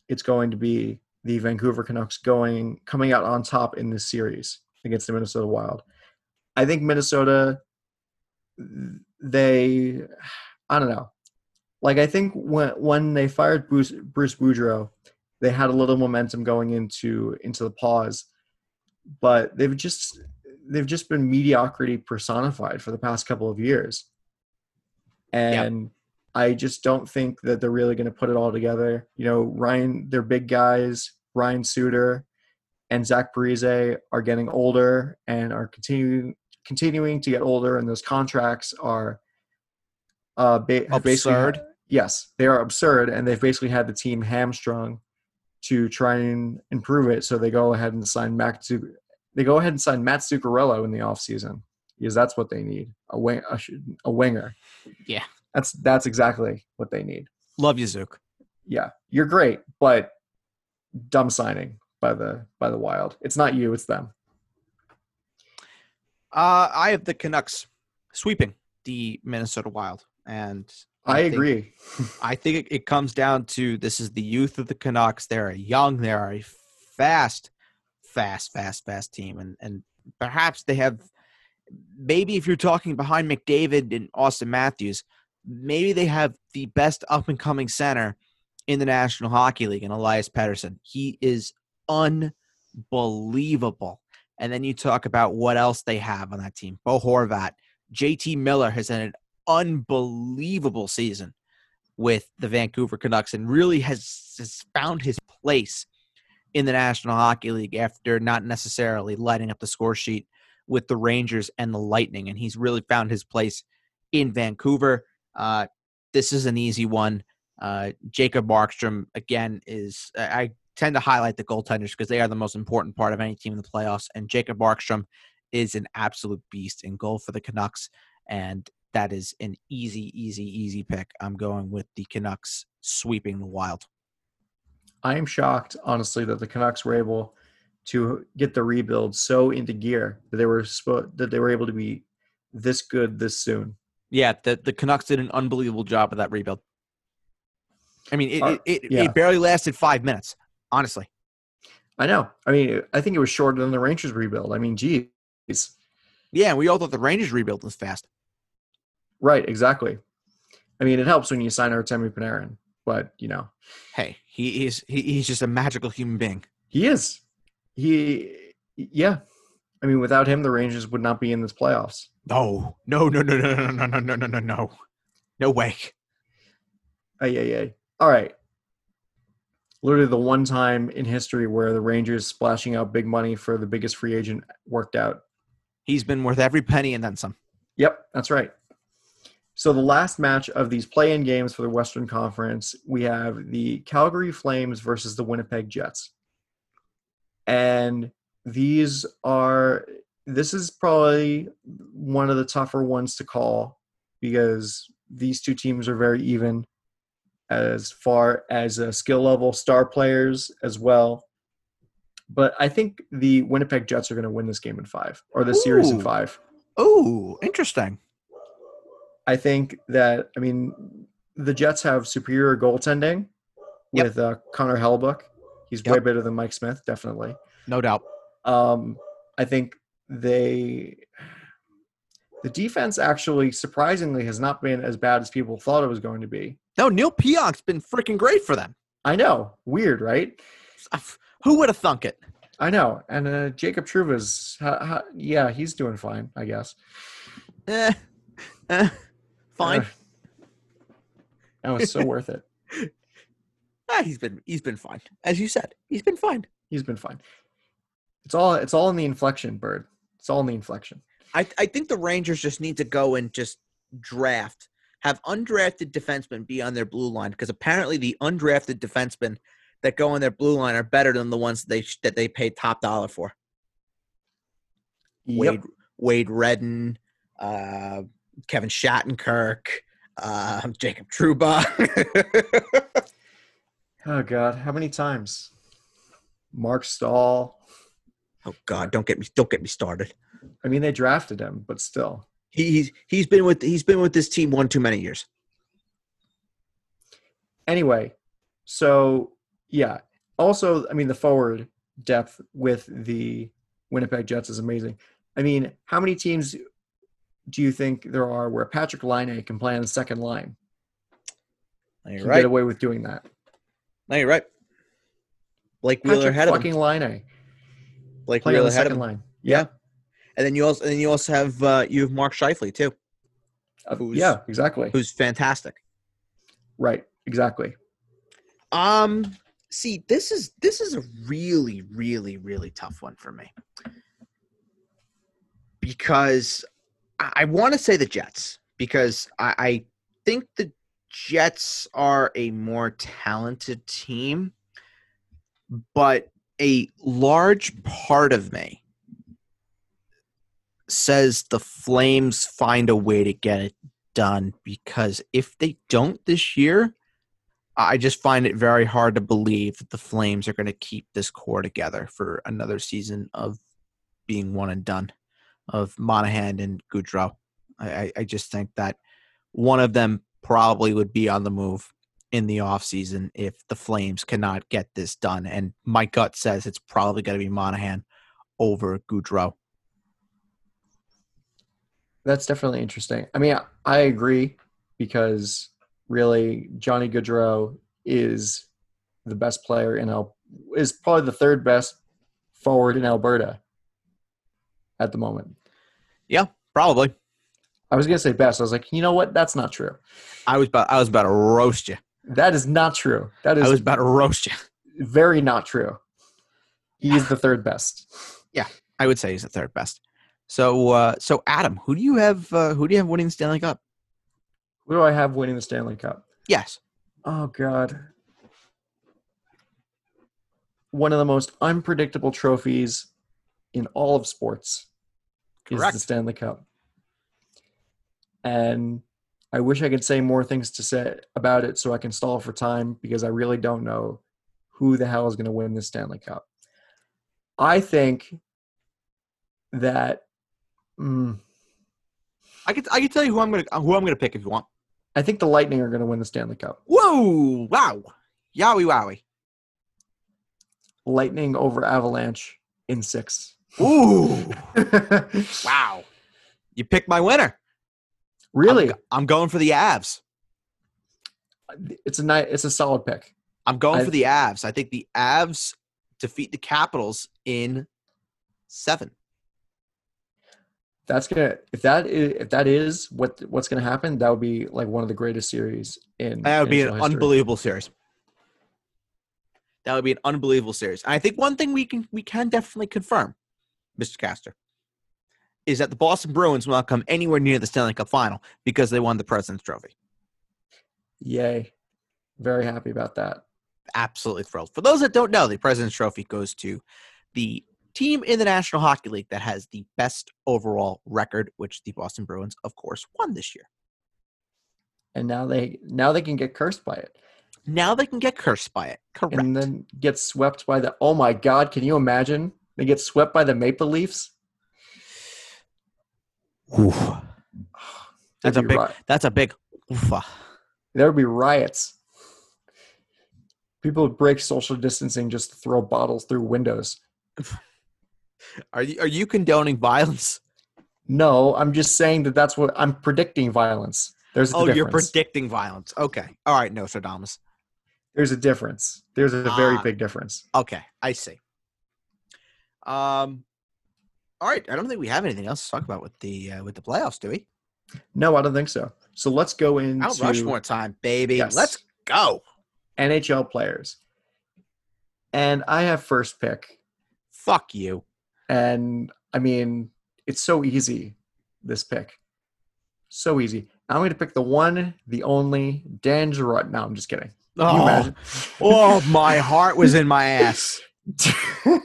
it's going to be the Vancouver Canucks going coming out on top in this series against the Minnesota Wild. I think Minnesota they I don't know. Like I think when when they fired Bruce Bruce Boudreau, they had a little momentum going into into the pause, but they've just they've just been mediocrity personified for the past couple of years. And I just don't think that they're really going to put it all together. You know, Ryan, they're big guys. Ryan Suter and Zach Parise are getting older and are continuing continuing to get older, and those contracts are uh, ba- basically-
Absurd.
yes, they are absurd, and they've basically had the team hamstrung to try and improve it. So they go ahead and sign Mac. to they go ahead and sign Matt Zuccarello in the offseason because that's what they need a wing a, a winger.
Yeah.
that's that's exactly what they need.
Love you, Zook.
Yeah, you're great, but dumb signing. by the by the Wild. It's not you, it's them.
Uh, I have the Canucks sweeping the Minnesota Wild, and
I,
think-
agree.
I think it, it comes down to this is the youth of the Canucks. They're young, they're a fast, fast, fast, fast team, and and perhaps they have maybe if you're talking behind McDavid and Auston Matthews, maybe they have the best up and coming center in the National Hockey League, and Elias Pettersson. He is unbelievable. And then you talk about what else they have on that team. Bo Horvat, JT Miller has had an unbelievable season with the Vancouver Canucks and really has, has found his place in the National Hockey League after not necessarily lighting up the score sheet with the Rangers and the Lightning. And he's really found his place in Vancouver. Uh, this is an easy one. Uh, Jacob Markstrom, again, is I tend to highlight the goaltenders because they are the most important part of any team in the playoffs. And Jacob Markstrom is an absolute beast in goal for the Canucks. And that is an easy, easy, easy pick. I'm going with the Canucks sweeping the Wild.
I am shocked, honestly, that the Canucks were able to get the rebuild so into gear that they were that they were able to be this good this soon.
Yeah, the, the Canucks did an unbelievable job of that rebuild. I mean, it,
Uh,
it, it,
yeah.
it barely lasted five minutes, honestly.
I know. I mean, I think it was shorter than the Rangers rebuild. I mean, geez.
Yeah, we all thought the Rangers rebuild was fast.
Right, exactly. I mean, it helps when you sign Artemi Panarin, but you know,
Hey, he is he, he's just a magical human being.
he is. He, yeah. I mean, without him, the Rangers would not be in this playoffs.
No, no, no, no, no, no, no, no, no, no, no, no. No way.
Ay, ay, ay. All right. Literally the one time in history where the Rangers splashing out big money for the biggest free agent worked out.
He's been worth every penny and then some.
Yep, that's right. So the last match of these play-in games for the Western Conference, we have the Calgary Flames versus the Winnipeg Jets. And these are this is probably one of the tougher ones to call because these two teams are very even as far as uh, skill level star players as well. But I think the Winnipeg Jets are going to win this game in 5 or the series in. 5.
Oh, interesting.
I think that I mean the Jets have superior goaltending
Yep.
with uh, Connor Hellebuyck. He's way better than Mike Smith, definitely.
No doubt.
Um, I think they the defense actually surprisingly has not been as bad as people thought it was going to be.
No, Neal Pionk's been freaking great for them.
I know, weird, right?
Who would have thunk it?
I know, and uh, Jacob Trouba's, ha, ha, yeah, he's doing fine, I guess.
Eh, eh, fine.
Uh, that was so worth it.
Ah, he's been he's been fine. As you said, he's been fine.
He's been fine. It's all it's all in the inflection, Bird. It's all in the inflection.
I I think the Rangers just need to go and just draft, have undrafted defensemen be on their blue line because apparently the undrafted defensemen that go on their blue line are better than the ones they that they pay top dollar for.
Yep.
Wade Wade Redden, uh, Kevin Shattenkirk, uh, Jacob Trouba.
Oh God, how many times? Marc Staal.
oh God, don't get me don't get me started.
I mean, they drafted him, but still.
He, he's he's been with he's been with this team one too many years.
Anyway, so yeah. Also, I mean, the forward depth with the Winnipeg Jets is amazing. I mean, how many teams do you think there are where Patrik Laine can play on the second line?
You're right.
get away with doing that.
No, you're right. Blake Wheeler
Patrick
ahead of him.
fucking Laine
Blake Wheeler
second
him.
line.
Yeah. And then you also and then you also have uh, you have Mark Scheifele too,
Uh,
Who's-
yeah, exactly.
who's fantastic.
Right, exactly.
Um, see, this is this is a really, really, really tough one for me because I, I want to say the Jets because I, I think the Jets are a more talented team, but a large part of me says the Flames find a way to get it done because if they don't this year, I just find it very hard to believe that the Flames are going to keep this core together for another season of being one and done of Monahan and Gaudreau. I, I, just think that one of them probably would be on the move in the offseason if the Flames cannot get this done. And my gut says it's probably going to be Monahan over Gaudreau.
That's definitely interesting. I mean, I agree because really Johnny Gaudreau is the best player in El is probably the third best forward in Alberta at the moment.
Yeah, probably.
I was gonna say best. I was like, you know what? That's not true.
I was about I was about to roast you.
That is not true. That is
I was about to roast you.
very not true. He is the third best.
Yeah, I would say he's the third best. So uh so Adam, who do you have uh, who do you have winning the Stanley Cup?
Who do I have winning the Stanley Cup?
Yes.
Oh God. One of the most unpredictable trophies in all of sports is the Stanley Cup. And I wish I could say more things to say about it so I can stall for time because I really don't know who the hell is going to win the Stanley Cup. I think that mm,
I could I could tell you who I'm gonna who I'm gonna pick if you want.
I think the Lightning are going to win the Stanley Cup.
Whoa! Wow! Yowie wowie!
Lightning over Avalanche in six.
Ooh! wow! You picked my winner.
really?
I'm, I'm going for the Avs.
it's a nice it's a solid pick
I'm going
I-
for the Avs. I think the Avs defeat the Capitals in seven.
That's gonna if that is if that is what what's gonna happen that would be like one of the greatest series in
That would be an
history.
unbelievable series. That would be an unbelievable series. And I think one thing we can we can definitely confirm, Mr. Castor, is that the Boston Bruins will not come anywhere near the Stanley Cup final because they won the President's Trophy.
yay very happy about that
Absolutely thrilled. For those that don't know, the President's Trophy goes to the team in the National Hockey League that has the best overall record, which the Boston Bruins, of course, won this year.
and now they now they can get cursed by it
Now they can get cursed by it. Correct.
and then get swept by the oh my god can you imagine they get swept by the maple leafs
Oof. That's a big-
ri-
That's a big oofa.
there would be riots people would break social distancing just to throw bottles through windows
Are you are you condoning violence?
no i'm just saying that that's what i'm predicting violence there's
Oh, you're predicting violence. Okay. All right, no, Nostradamus.
There's a difference. There's a very
Ah.
big difference.
Okay, I see. Um all right, I don't think we have anything else to talk about with the uh, with the playoffs, do we?
No, I don't think so. So let's go into
Mount Rushmore time, baby.
Yes.
Let's go.
NHL players. And I have first pick.
Fuck you.
And I mean, it's so easy, this pick. So easy. I'm going to pick the one, the only, Dan Girard. No, I'm just kidding.
Oh, oh, my heart was in my ass.
the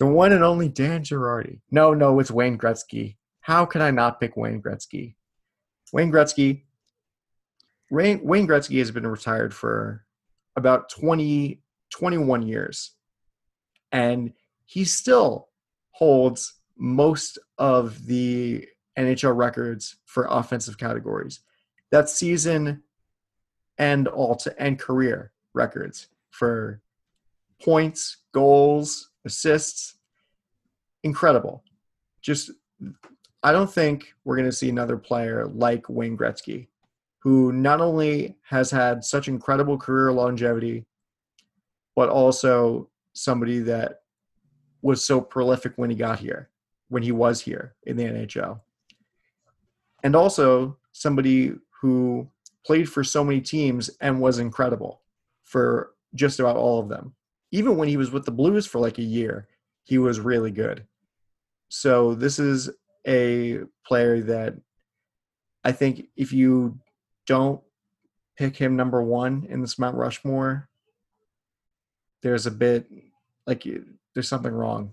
one and only Dan Girardi. No, no, it's Wayne Gretzky. How can I not pick Wayne Gretzky? Wayne Gretzky. Wayne, Wayne Gretzky has been retired for about 20, 21 years. And he still holds most of the NHL records for offensive categories. That season and all to end career records for points, goals, assists. Incredible. Just, I don't think we're going to see another player like Wayne Gretzky, who not only has had such incredible career longevity, but also somebody that was so prolific when he got here, when he was here in the NHL. And also somebody who played for so many teams and was incredible for just about all of them. Even when he was with the Blues for like a year, he was really good. So this is a player that I think if you don't pick him number one in this Mount Rushmore, there's a bit like there's something wrong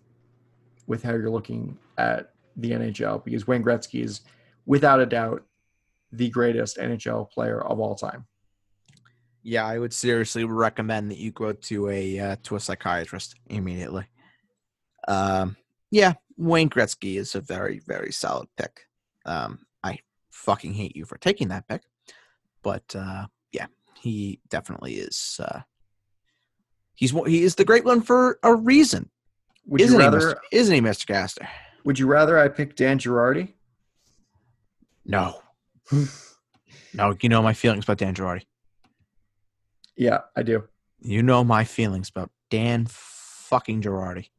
with how you're looking at the NHL because Wayne Gretzky is without a doubt the greatest NHL player of all time.
Yeah, I would seriously recommend that you go to a uh, to a psychiatrist immediately. Um, yeah, Wayne Gretzky is a very very solid pick. Um, I fucking hate you for taking that pick, but uh, yeah, he definitely is. Uh, he's he is the great one for a reason,
Would
isn't
you
he. Mr. Isn't he, Mr. Castor?
Would you rather I pick Dan Girardi?
No, no, you know my feelings about Dan Girardi.
Yeah, I do.
You know my feelings about Dan fucking Girardi.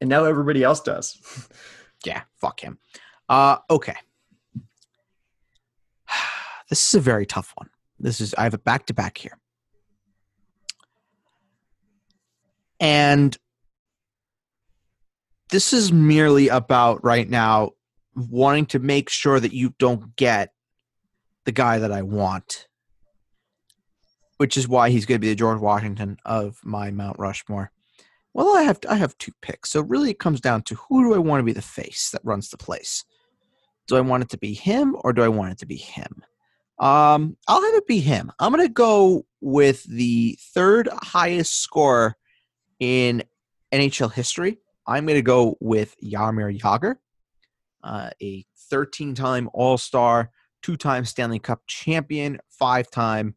And now everybody else does.
Yeah, fuck him. Uh, okay. This is a very tough one. This is I have a back to back here. And this is merely about right now wanting to make sure that you don't get the guy that I want. Which is why he's going to be the George Washington of my Mount Rushmore. Well, I have I have two picks, so really it comes down to who do I want to be the face that runs the place? Do I want it to be him or do I want it to be him? Um, I'll have it be him. I'm gonna go with the third highest scorer in NHL history. I'm gonna go with Jaromir Jagr, uh, a 13-time All-Star, two-time Stanley Cup champion, five-time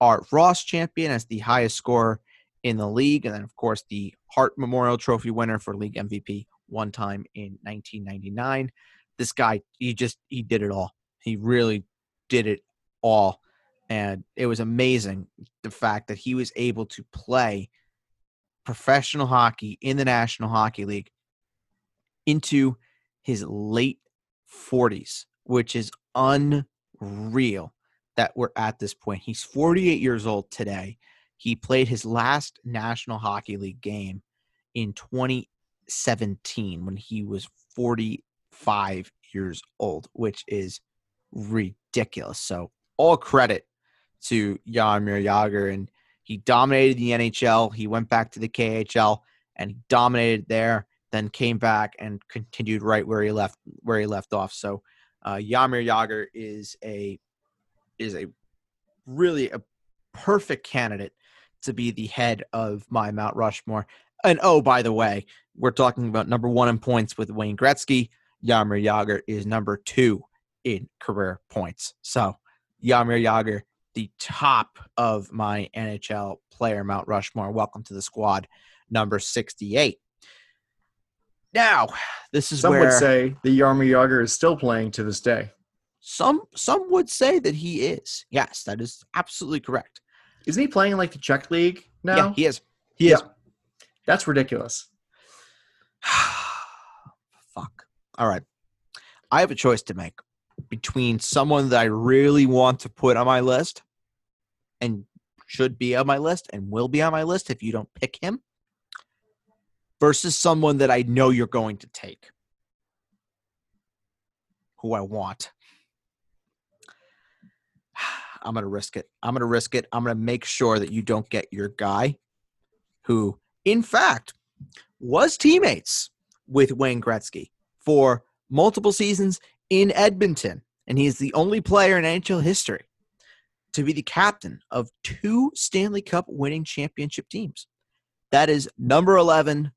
Art Ross champion as the highest scorer in the league, and then of course the Hart Memorial Trophy winner for league MVP one time in 1999. This guy, he just he did it all. He really did it all, and it was amazing the fact that he was able to play professional hockey in the National Hockey League into his late 40s, which is unreal that we're at this point. He's 48 years old today. He played his last National Hockey League game in 2017 when he was 45 years old, which is ridiculous. So, all credit to Jaromir Jagr, and he dominated the NHL. He went back to the KHL and he dominated there. Then came back and continued right where he left where he left off. So, uh, Jaromir Jagr is a is a really a perfect candidate to be the head of my Mount Rushmore. And oh, by the way, we're talking about number one in points with Wayne Gretzky. Jaromir Jagr is number two in career points. So Jaromir Jagr, the top of my NHL player Mount Rushmore. Welcome to the squad, number 68. Now, this is
Some
where
would say the Jaromir Jagr is still playing to this day.
some some would say that he is. Yes, that is absolutely correct.
Isn't he playing in like the Czech league now?
Yeah, he is. He is.
Yeah. That's ridiculous.
Fuck. All right. I have a choice to make between someone that I really want to put on my list and should be on my list and will be on my list if you don't pick him versus someone that I know you're going to take who I want. I'm going to risk it. I'm going to risk it. I'm going to make sure that you don't get your guy who, in fact, was teammates with Wayne Gretzky for multiple seasons in Edmonton. And he is the only player in NHL history to be the captain of two Stanley Cup winning championship teams. That is number 11,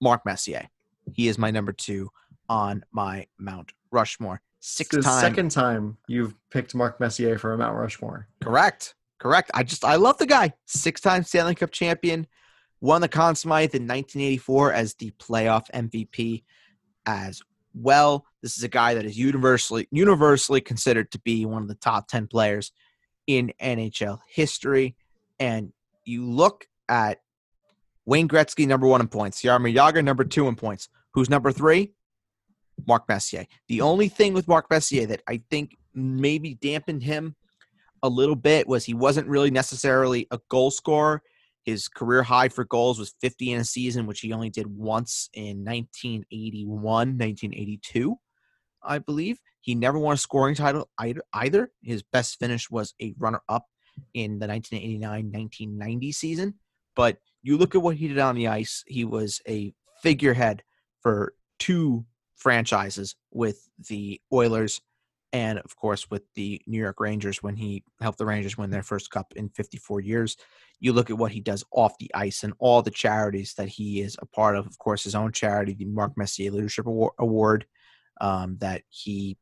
Mark Messier. He is my number two on my Mount Rushmore. Six
the
time.
second time you've picked Mark Messier for a Mount Rushmore.
Correct. Correct. I just I love the guy. Six time Stanley Cup champion. Won the Conn Smythe in 1984 as the playoff MVP as well. This is a guy that is universally universally considered to be one of the top 10 players in NHL history. And you look at Wayne Gretzky, number one in points. Jaromir Jagr, number two in points. Who's number three? Mark Messier. The only thing with Mark Messier that I think maybe dampened him a little bit was he wasn't really necessarily a goal scorer. His career high for goals was 50 in a season, which he only did once in 1981, 1982, I believe. He never won a scoring title either. His best finish was a runner up in the 1989 1990 season. But you look at what he did on the ice, he was a figurehead for two franchises with the Oilers and of course with the New York Rangers when he helped the Rangers win their first cup in 54 years. You look at what he does off the ice and all the charities that he is a part of. Of course, his own charity, the Mark Messier Leadership Award, um, that he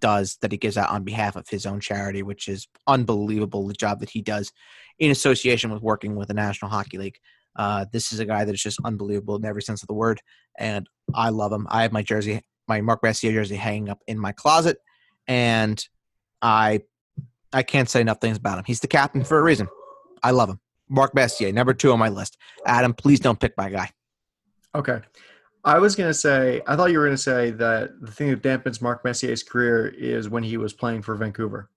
does that he gives out on behalf of his own charity, which is unbelievable. The job that he does in association with working with the National Hockey League. Uh, this is a guy that is just unbelievable in every sense of the word, and I love him. I have my jersey, my Mark Messier jersey, hanging up in my closet, and I, I can't say enough things about him. He's the captain for a reason. I love him. Mark Messier, number two on my list. Adam, please don't pick my guy.
Okay. I was going to say, I thought you were going to say that the thing that dampens Mark Messier's career is when he was playing for Vancouver.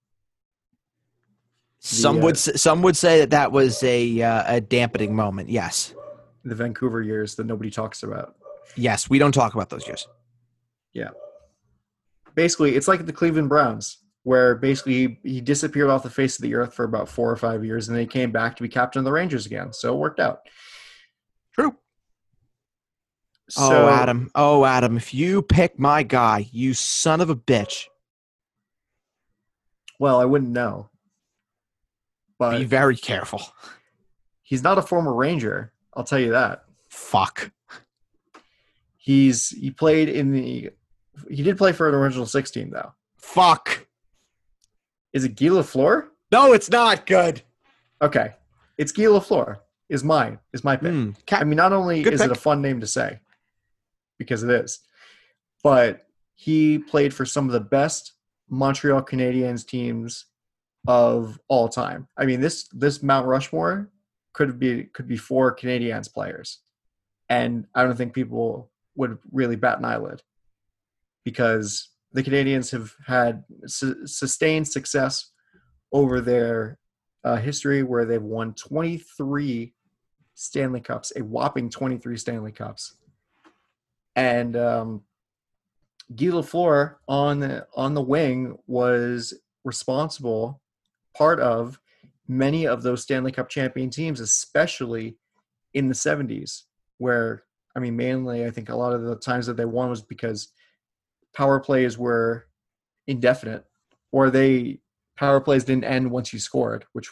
Some
The, uh,
would s- some would say that that was a uh, a dampening moment. Yes,
The Vancouver years that nobody talks about.
yes, we don't talk about those years.
Yeah, basically, it's like the Cleveland Browns, where basically he, he disappeared off the face of the earth for about four or five years, and then he came back to be captain of the Rangers again. So it worked out.
True.
So,
oh, Adam. Oh, Adam. If you pick my guy, you son of a bitch.
Well, I wouldn't know. But
Be very careful.
he's not a former Ranger. I'll tell you that.
Fuck.
He's he played in the he did play for an original six team though.
Fuck.
Is it Guy Lafleur?
No, it's not good.
Okay, it's Guy Lafleur Is mine is my pick.
Hmm.
I mean, not only
Good
is it a fun name to say, because it is, but he played for some of the best Montreal Canadiens teams of all time. I mean, this this Mount Rushmore could be could be four Canadiens players, and I don't think people would really bat an eyelid because the Canadiens have had su- sustained success over their uh, history where they've won 23 Stanley Cups, a whopping 23 Stanley Cups. And um, Guy Lafleur on the, on the wing was responsible, part of many of those Stanley Cup champion teams, especially in the 70s, where, I mean, mainly I think a lot of the times that they won was because power plays were indefinite or they power plays didn't end once you scored, which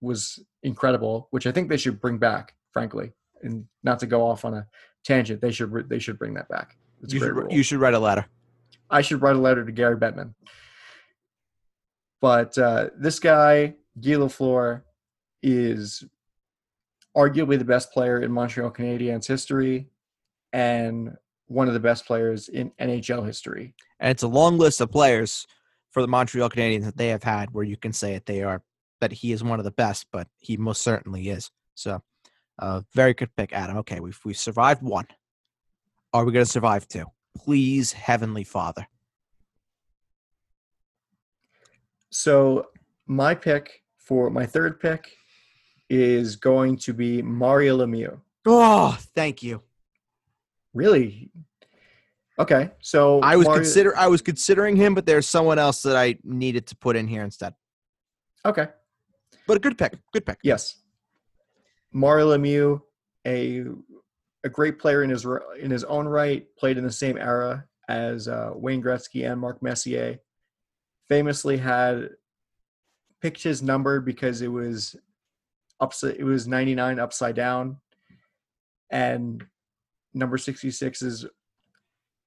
was incredible, which I think they should bring back, frankly. And not to go off on a tangent, they should they should bring that back. It's a
You
great
should,
rule.
you should write a letter.
I should write a letter to Gary Bettman. But uh, this guy, Guy Lafleur, is arguably the best player in Montreal Canadiens history and one of the best players in NHL history.
And it's a long list of players for the Montreal Canadiens that they have had where you can say it they are that he is one of the best, but he most certainly is. So uh very good pick, Adam. Okay, we've we've survived one. Are we gonna survive two? Please, Heavenly Father.
So my pick for my third pick is going to be Mario Lemieux.
Oh, thank you.
Really? Okay, so
I was
Mario-
consider I was considering him, but there's someone else that I needed to put in here instead.
okay.
But a good pick. Good pick.
Yes, Mario Lemieux, a a great player in his in his own right, played in the same era as uh, Wayne Gretzky and Mark Messier. Famously had picked his number because it was upside. It was ninety nine upside down, and number sixty six is.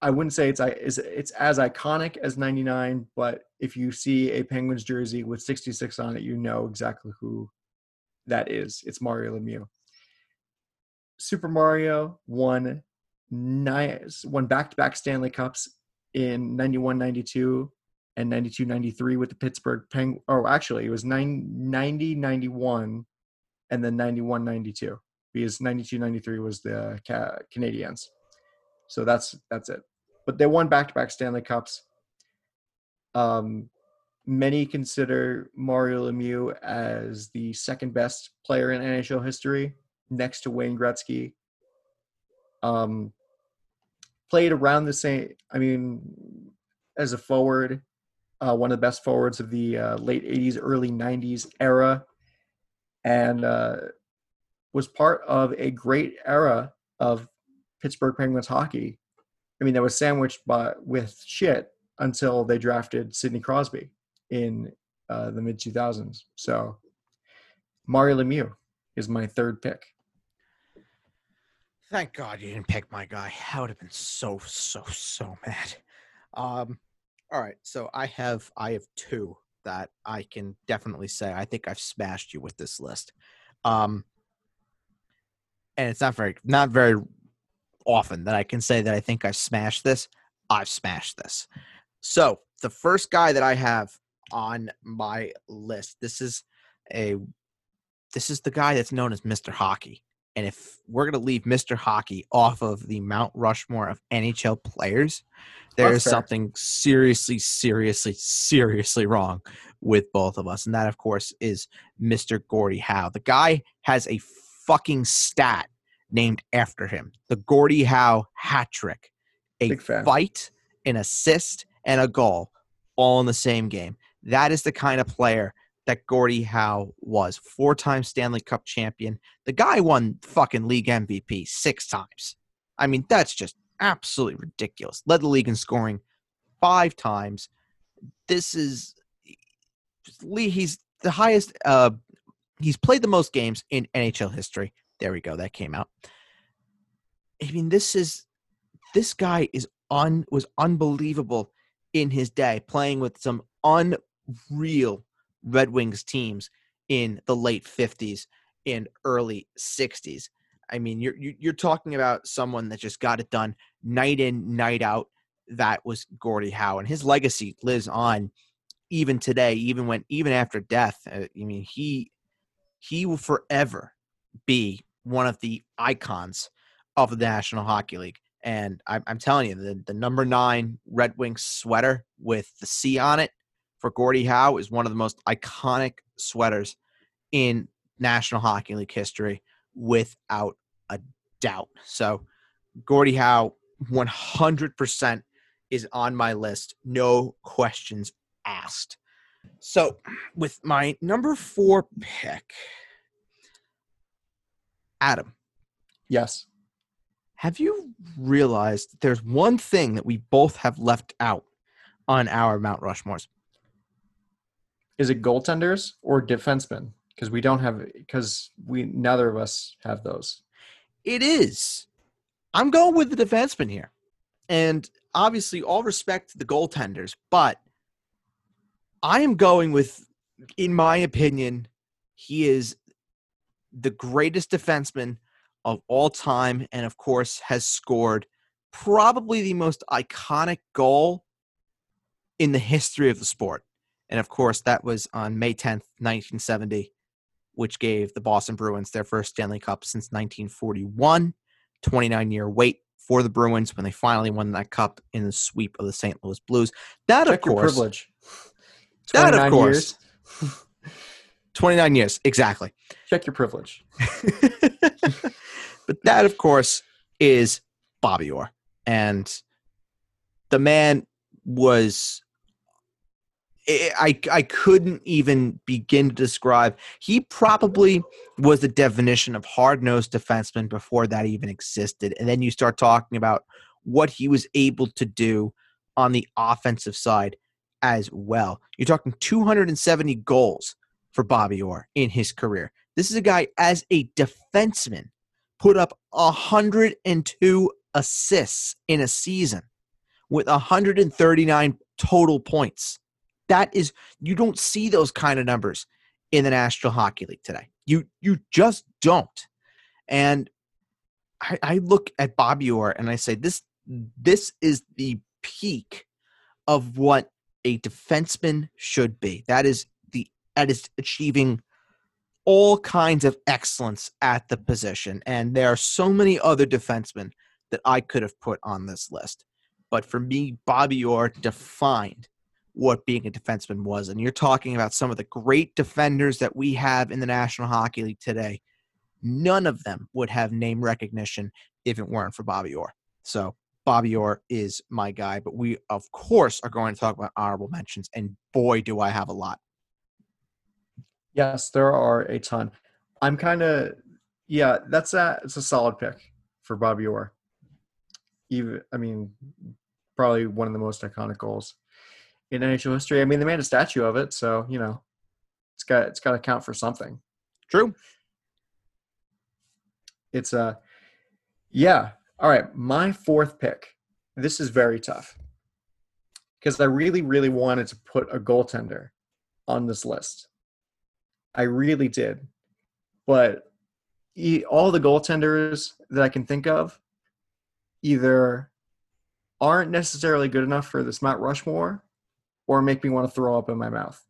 I wouldn't say it's is it's as iconic as 99, but if you see a Penguins jersey with 66 on it, you know exactly who that is. It's Mario Lemieux. Super Mario won nine, won back-to-back Stanley Cups in 91, 92 and 92, 93 with the Pittsburgh Penguins. Oh, actually, it was nine, 90, 91 and then 91, 92 because 92, 93 was the Ca- Canadiens. So that's that's it. But they won back-to-back Stanley Cups. Um, many consider Mario Lemieux as the second best player in NHL history, next to Wayne Gretzky. Um, played around the same. I mean, as a forward, uh, one of the best forwards of the uh, late '80s, early '90s era, and uh, was part of a great era of Pittsburgh Penguins hockey. I mean, that was sandwiched by with shit until they drafted Sidney Crosby in uh, the mid 2000s. So Mario Lemieux is my third pick.
Thank God you didn't pick my guy. I would have been so so so mad. Um, all right, so I have I have two that I can definitely say I think I've smashed you with this list. Um, and it's not very not very often that I can say that I think I've smashed this. I've smashed this. So the first guy that I have on my list, this is a this is the guy that's known as Mr. Hockey. And if we're going to leave Mr. Hockey off of the Mount Rushmore of NHL players, there is something seriously, seriously, seriously wrong with both of us. And that, of course, is Mr. Gordie Howe. The guy has a fucking stat named after him the Gordie Howe hat trick. A fight, an assist, and a goal all in the same game. That is the kind of player that Gordie Howe was. Four time Stanley Cup champion. The guy won fucking league MVP six times. I mean, that's just absolutely ridiculous. Led the league in scoring five times. This is Lee. He's the highest. Uh, he's played the most games in NHL history. There we go. That came out. I mean, this is this guy is un was unbelievable in his day, playing with some unreal Red Wings teams in the late 50s and early 60s. I mean, you're you're talking about someone that just got it done night in, night out. That was Gordie Howe, and his legacy lives on even today, even when even after death. Uh, I mean, he he will forever be one of the icons of the National Hockey League. And I'm, I'm telling you, the, the number nine Red Wings sweater with the C on it for Gordie Howe is one of the most iconic sweaters in National Hockey League history, without a doubt. So, Gordie Howe, 100% is on my list. No questions asked. So, with my number four pick, Adam.
Yes.
Have you realized there's one thing that we both have left out on our Mount Rushmores?
Is it goaltenders or defensemen? Because we don't have because we neither of us have those.
It is. I'm going with the defenseman here. And obviously all respect to the goaltenders, but I am going with in my opinion, he is the greatest defenseman of all time and of course has scored probably the most iconic goal in the history of the sport. And of course, that was on May 10th, 1970, which gave the Boston Bruins their first Stanley Cup since 1941. 29 year wait for the Bruins when they finally won that cup in the sweep of the St. Louis Blues. That,
Check
of course.
privilege.
That, of course. 29 years, exactly.
Check your privilege.
but that, of course, is Bobby Orr. And the man was I, I couldn't even begin to describe. He probably was the definition of hard nosed defenseman before that even existed. And then you start talking about what he was able to do on the offensive side as well. You're talking 270 goals for Bobby Orr in his career. This is a guy as a defenseman put up 102 assists in a season with 139 total points. That is, you don't see those kind of numbers in the National Hockey League today. You you just don't. And I, I look at Bobby Orr and I say this this is the peak of what a defenseman should be. That is the that is achieving all kinds of excellence at the position. And there are so many other defensemen that I could have put on this list. But for me, Bobby Orr defined what being a defenseman was. And you're talking about some of the great defenders that we have in the National Hockey League today. None of them would have name recognition if it weren't for Bobby Orr. So Bobby Orr is my guy, but we of course are going to talk about honorable mentions, and boy, do I have a lot.
Yes, there are a ton. I'm kind of yeah, that's a it's a solid pick for Bobby Orr. Even I mean, probably one of the most iconic goals in NHL history. I mean, they made a statue of it, so you know, it's got it's got to count for something.
True.
It's a, uh, yeah. All right, my fourth pick. This is very tough because I really, really wanted to put a goaltender on this list. I really did, but all the goaltenders that I can think of either aren't necessarily good enough for this Mount Rushmore or make me want to throw up in my mouth.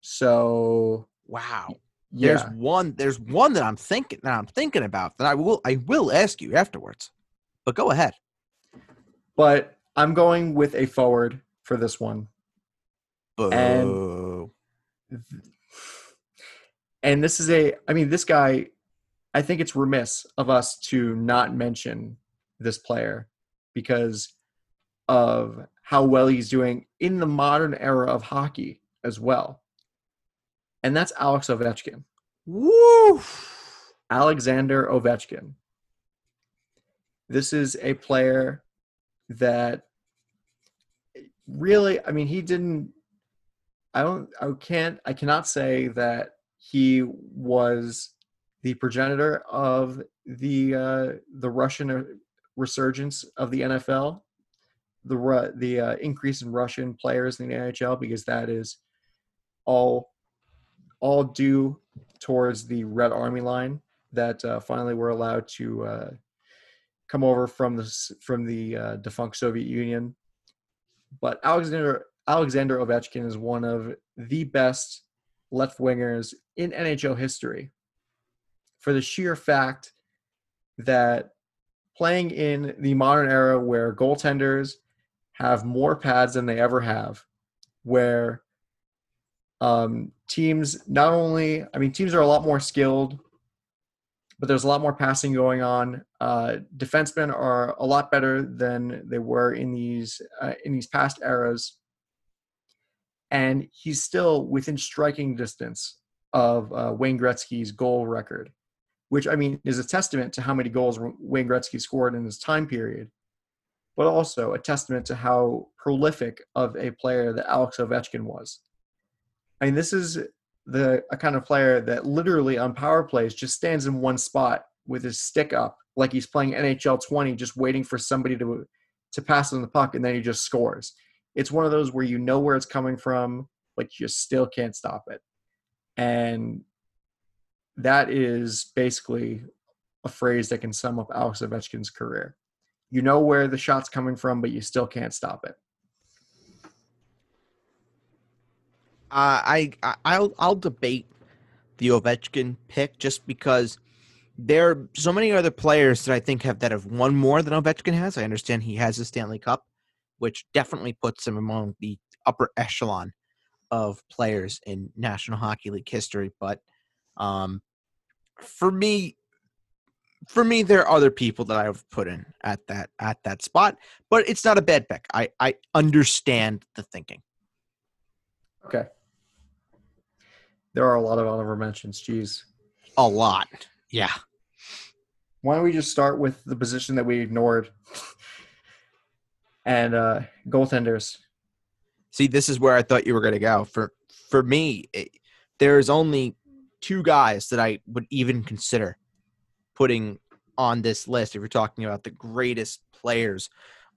So
wow. Yeah. There's one there's one that I'm thinking that I'm thinking about that I will I will ask you afterwards. But go ahead.
But I'm going with a forward for this one.
Boo.
And and this is a I mean this guy I think it's remiss of us to not mention this player because of how well he's doing in the modern era of hockey as well. And that's Alex Ovechkin.
Woo!
Alexander Ovechkin. This is a player that really, I mean, he didn't, I don't, I can't, I cannot say that he was the progenitor of the uh, the Russian resurgence of the NFL, the the uh, increase in Russian players in the NHL, because that is all all due towards the Red Army line that uh, finally were allowed to uh, come over from the from the uh, defunct Soviet Union. But Alexander Alexander Ovechkin is one of the best left wingers in NHL history for the sheer fact that playing in the modern era where goaltenders have more pads than they ever have, where um, teams not only, I mean, teams are a lot more skilled, but there's a lot more passing going on. Uh, defensemen are a lot better than they were in these uh, in these past eras, and he's still within striking distance of uh, Wayne Gretzky's goal record which I mean is a testament to how many goals Wayne Gretzky scored in his time period, but also a testament to how prolific of a player that Alex Ovechkin was. I mean, this is the a kind of player that literally on power plays just stands in one spot with his stick up, like he's playing NHL 20, just waiting for somebody to to pass on the puck, and then he just scores. It's one of those where you know where it's coming from, but you still can't stop it. And that is basically a phrase that can sum up Alex Ovechkin's career. You know where the shot's coming from, but you still can't stop it.
Uh, I, I'll I'll debate the Ovechkin pick just because there are so many other players that I think have that have won more than Ovechkin has. I understand he has a Stanley Cup, which definitely puts him among the upper echelon of players in National Hockey League history. But um, for me, for me, there are other people that I've put in at that at that spot, but it's not a bad pick. I I understand the thinking.
Okay. There are a lot of honorable mentions. Jeez.
A lot. Yeah.
Why don't we just start with the position that we ignored? and uh goaltenders.
See, this is where I thought you were going to go. For for me, it, there's only two guys that I would even consider putting on this list if you're talking about the greatest players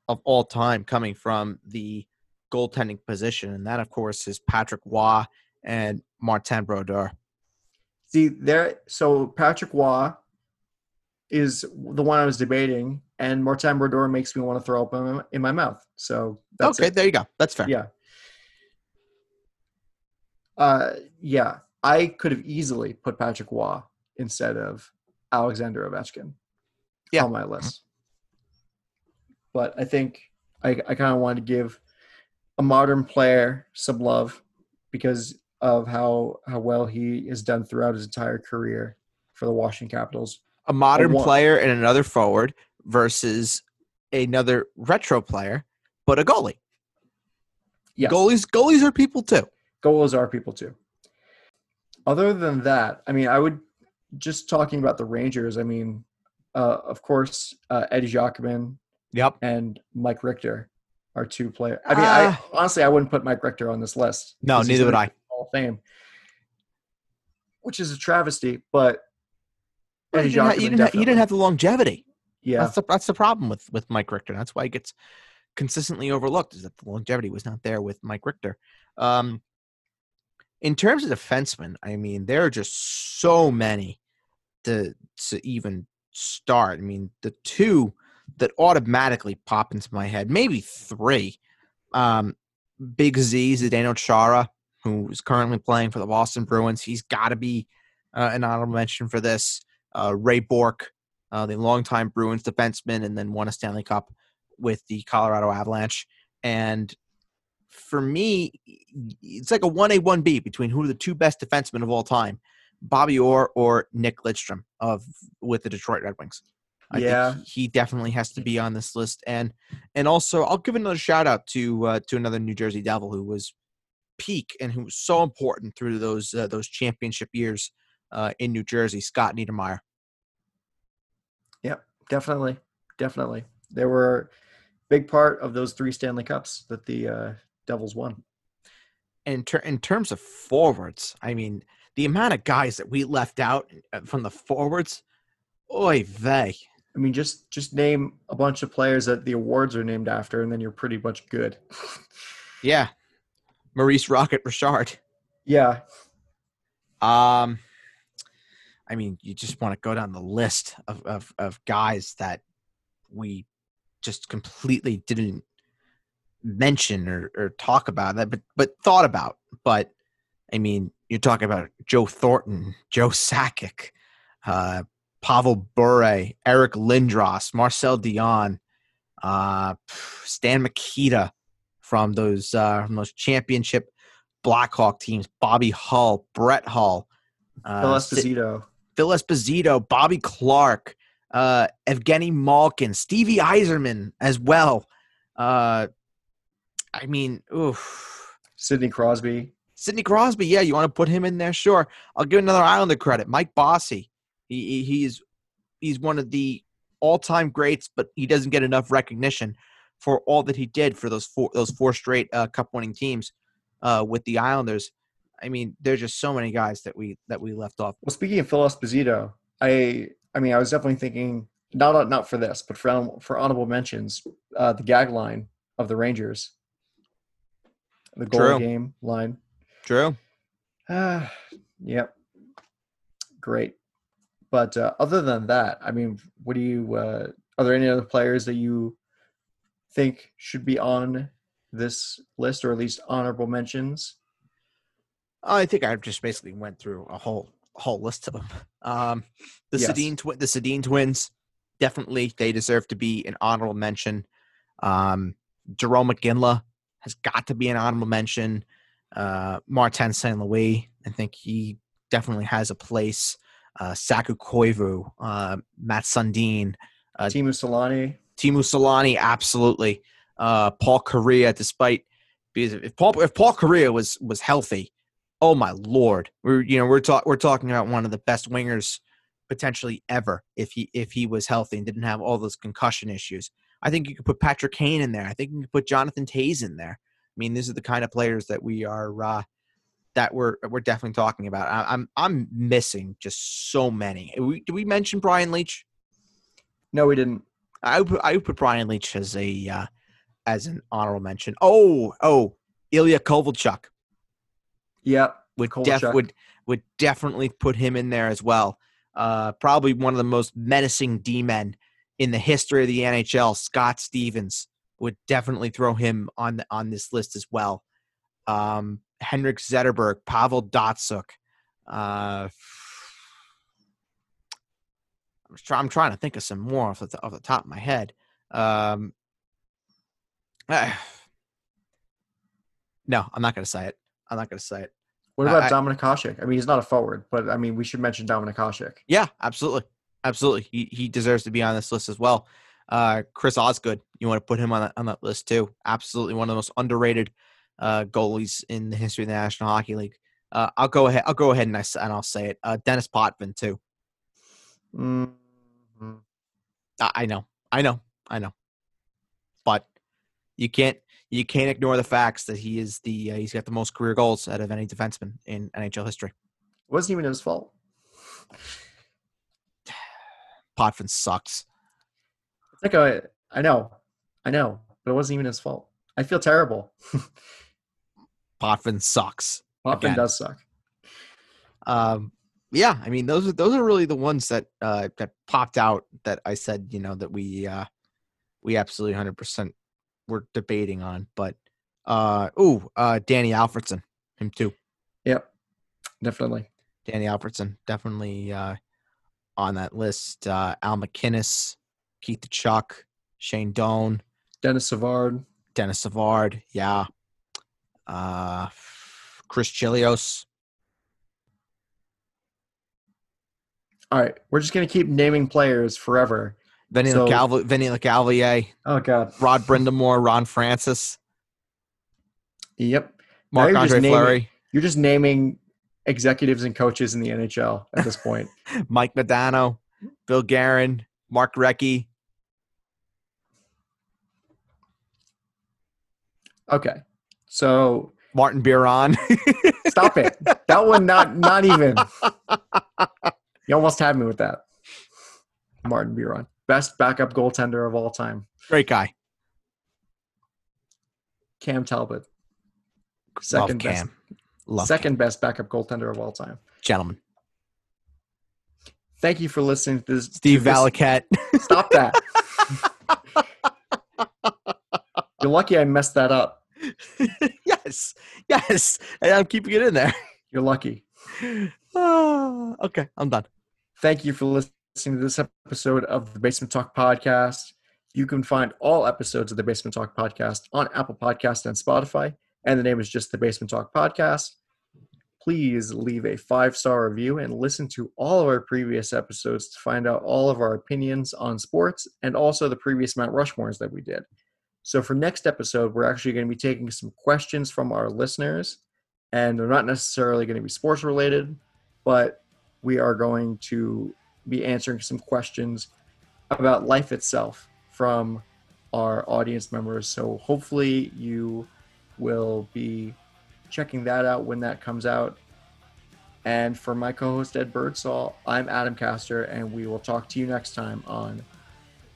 of all time coming from the goaltending position. And that, of course, is Patrick Roy and Martin Brodeur.
See, there, so Patrick Roy is the one I was debating, and Martin Brodeur makes me want to throw up in my, in my mouth. So that's
okay,
it.
there you go. That's fair.
Yeah. Uh, yeah. I could have easily put Patrick Roy instead of Alexander Ovechkin
yeah.
on my list. But I think I, I kind of wanted to give a modern player some love because of how how well he has done throughout his entire career for the Washington Capitals.
A modern player and another forward versus another retro player, but a goalie.
Yes.
Goalies goalies are people too.
Goalies are people too other than that, I mean, I would just talking about the Rangers. I mean, uh, of course, uh, Eddie Giacomin.
Yep.
And Mike Richter. are two players. I mean, I
Uh,
honestly I wouldn't put Mike Richter on this list.
No, neither would I.
Hall of Fame, which is a travesty. But
Well,
Eddie
you, didn't ha-
Jockman
you didn't ha- you didn't have the longevity.
yeah,
That's the that's the problem with with Mike Richter. That's why he gets consistently overlooked. Is that the longevity was not there with Mike Richter. Um, in terms of defensemen, I mean, there are just so many to to even start. I mean, the two that automatically pop into my head, maybe three. Um, Big Z, Zdeno Chara, who is currently playing for the Boston Bruins. He's got to be uh, an honorable mention for this. Uh, Ray Bourque, uh, the longtime Bruins defenseman, and then won a Stanley Cup with the Colorado Avalanche. And for me, it's like a one A one B between who are the two best defensemen of all time, Bobby Orr or Nick Lidstrom of with the Detroit Red Wings. I
Yeah.
think he definitely has to be on this list. And and also, I'll give another shout out to uh, to another New Jersey Devil who was peak and who was so important through those uh, those championship years uh, in New Jersey, Scott Niedermayer.
Yep, definitely, definitely. They were a big part of those three Stanley Cups that the uh, Devils won.
in, ter- in terms of forwards, I mean, the amount of guys that we left out uh, from the forwards, oy vey.
I mean, just just name a bunch of players that the awards are named after, and then you're pretty much good.
Yeah. Maurice Rocket Richard.
yeah,
Um, I mean, you just want to go down the list of, of, of guys that we just completely didn't mention or, or talk about that, but but thought about. But I mean, you're talking about Joe Thornton, Joe Sakic, uh, Pavel Bure, Eric Lindros, Marcel Dionne, uh, Stan Mikita from those uh, from those championship Blackhawk teams, Bobby Hull, Brett Hull, uh,
Phil Esposito.
Phil Esposito, Bobby Clarke, uh, Evgeny Malkin, Stevie Yzerman as well. Uh, I mean, oof.
Sidney Crosby.
Sidney Crosby, yeah, you want to put him in there? Sure. I'll give another Islander credit. Mike Bossy. He, he he's he's one of the all-time greats, but he doesn't get enough recognition for all that he did for those four those four straight uh, cup-winning teams uh, with the Islanders. I mean, there's just so many guys that we that we left off.
Well, speaking of Phil Esposito, I I mean, I was definitely thinking not not for this, but for for honorable mentions, uh, the gag line of the Rangers, the goal
True.
game line.
True.
Ah, yep, great. But uh, other than that, I mean, what do you? Uh, are there any other players that you think should be on this list, or at least honorable mentions?
I think I just basically went through a whole whole list of them. Um, the
Yes.
Sedin twi- the Sedin twins definitely they deserve to be an honorable mention. Um, Jarome Iginla has got to be an honorable mention. Uh, Martin Saint Louis, I think he definitely has a place. Uh, Saku Koivu, uh, Matt Sundin, Uh,
Teemu Selanne.
Teemu Selanne, absolutely. Uh, Paul Kariya, despite because if Paul if Paul Kariya was was healthy, oh my lord, we're you know we're talking we're talking about one of the best wingers potentially ever if he if he was healthy and didn't have all those concussion issues. I think you could put Patrick Kane in there. I think you could put Jonathan Toews in there. I mean, these are the kind of players that we are uh, that we're we're definitely talking about. I, I'm I'm missing just so many. We, did we mention Brian Leetch?
No, we didn't.
I would put, I would put Brian Leetch as a uh, as an honorable mention. Oh, oh, Ilya Kovalchuk
Yep.
would
Kovalchuk.
def would would definitely put him in there as well. Uh, probably one of the most menacing D men in the history of the NHL. Scott Stevens would definitely throw him on the, on this list as well. Um, Henrik Zetterberg, Pavel Datsyuk. Uh, I'm, try, I'm trying to think of some more off the, off the top of my head. Um, no, I'm not going to say it. I'm not going to say it.
What about
I-
Dominik Hasek? I mean, he's not a forward, but I mean, we should mention Dominik Hasek.
Yeah, absolutely, absolutely. He he deserves to be on this list as well. Uh, Chris Osgood, you want to put him on that on that list too? Absolutely, one of the most underrated uh, goalies in the history of the National Hockey League. Uh, I'll go ahead. I'll go ahead and I and I'll say it. Uh, Denis Potvin too.
Mhm.
I, I know, I know, I know. But You can't you can't ignore the facts that he is the uh, he's got the most career goals out of any defenseman in NHL history.
It wasn't even his fault.
Potvin sucks.
It's like a, I know, I know, but it wasn't even his fault. I feel terrible.
Potvin sucks.
Potvin
Again.
does suck.
Um, yeah, I mean those are those are really the ones that uh, that popped out that I said you know that we uh, we absolutely hundred percent were debating on. But uh, ooh, uh, Danny Alfredsson, him too.
Yep, definitely.
Danny Alfredsson, definitely uh, on that list. Uh, Al MacInnis, Keith Tkachuk, Shane Doan,
Denis Savard.
Denis Savard, yeah. Uh, Chris Chelios.
All right, we're just gonna keep naming players forever.
Vinny
So-
Vinny Lecavalier,
Oh God.
Rod Brind'Amour, Ron Francis,
Yep.
Mark Andre
naming-
Fleury,
You're just naming executives and coaches in the NHL at this point.
Mike Modano, Bill Guerin, Mark Recchi.
Okay. So
Martin Biron.
stop it. That one not not even. You almost had me with that. Martin Biron. Best backup goaltender of all time.
Great guy.
Cam Talbot.
Love
Second best
Love
second best backup goaltender of all time.
Gentlemen.
Thank you for listening to this.
Steve Valiquette.
Stop that. You're lucky I messed that up.
yes. Yes. And I'm keeping it in there.
You're lucky.
Okay. I'm done.
Thank you for listening to this episode of the Basement Talk Podcast. You can find all episodes of the Basement Talk Podcast on Apple Podcast and Spotify, and the name is just the Basement Talk Podcast. Please leave a five star review and listen to all of our previous episodes to find out all of our opinions on sports and also the previous Mount Rushmores that we did. So, for next episode, we're actually going to be taking some questions from our listeners, and they're not necessarily going to be sports related, but we are going to be answering some questions about life itself from our audience members. So hopefully you will be checking that out when that comes out. And for my co-host Ed Birdsall, I'm Adam Castor, and we will talk to you next time on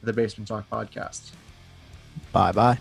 the Basement Talk podcast.
Bye bye.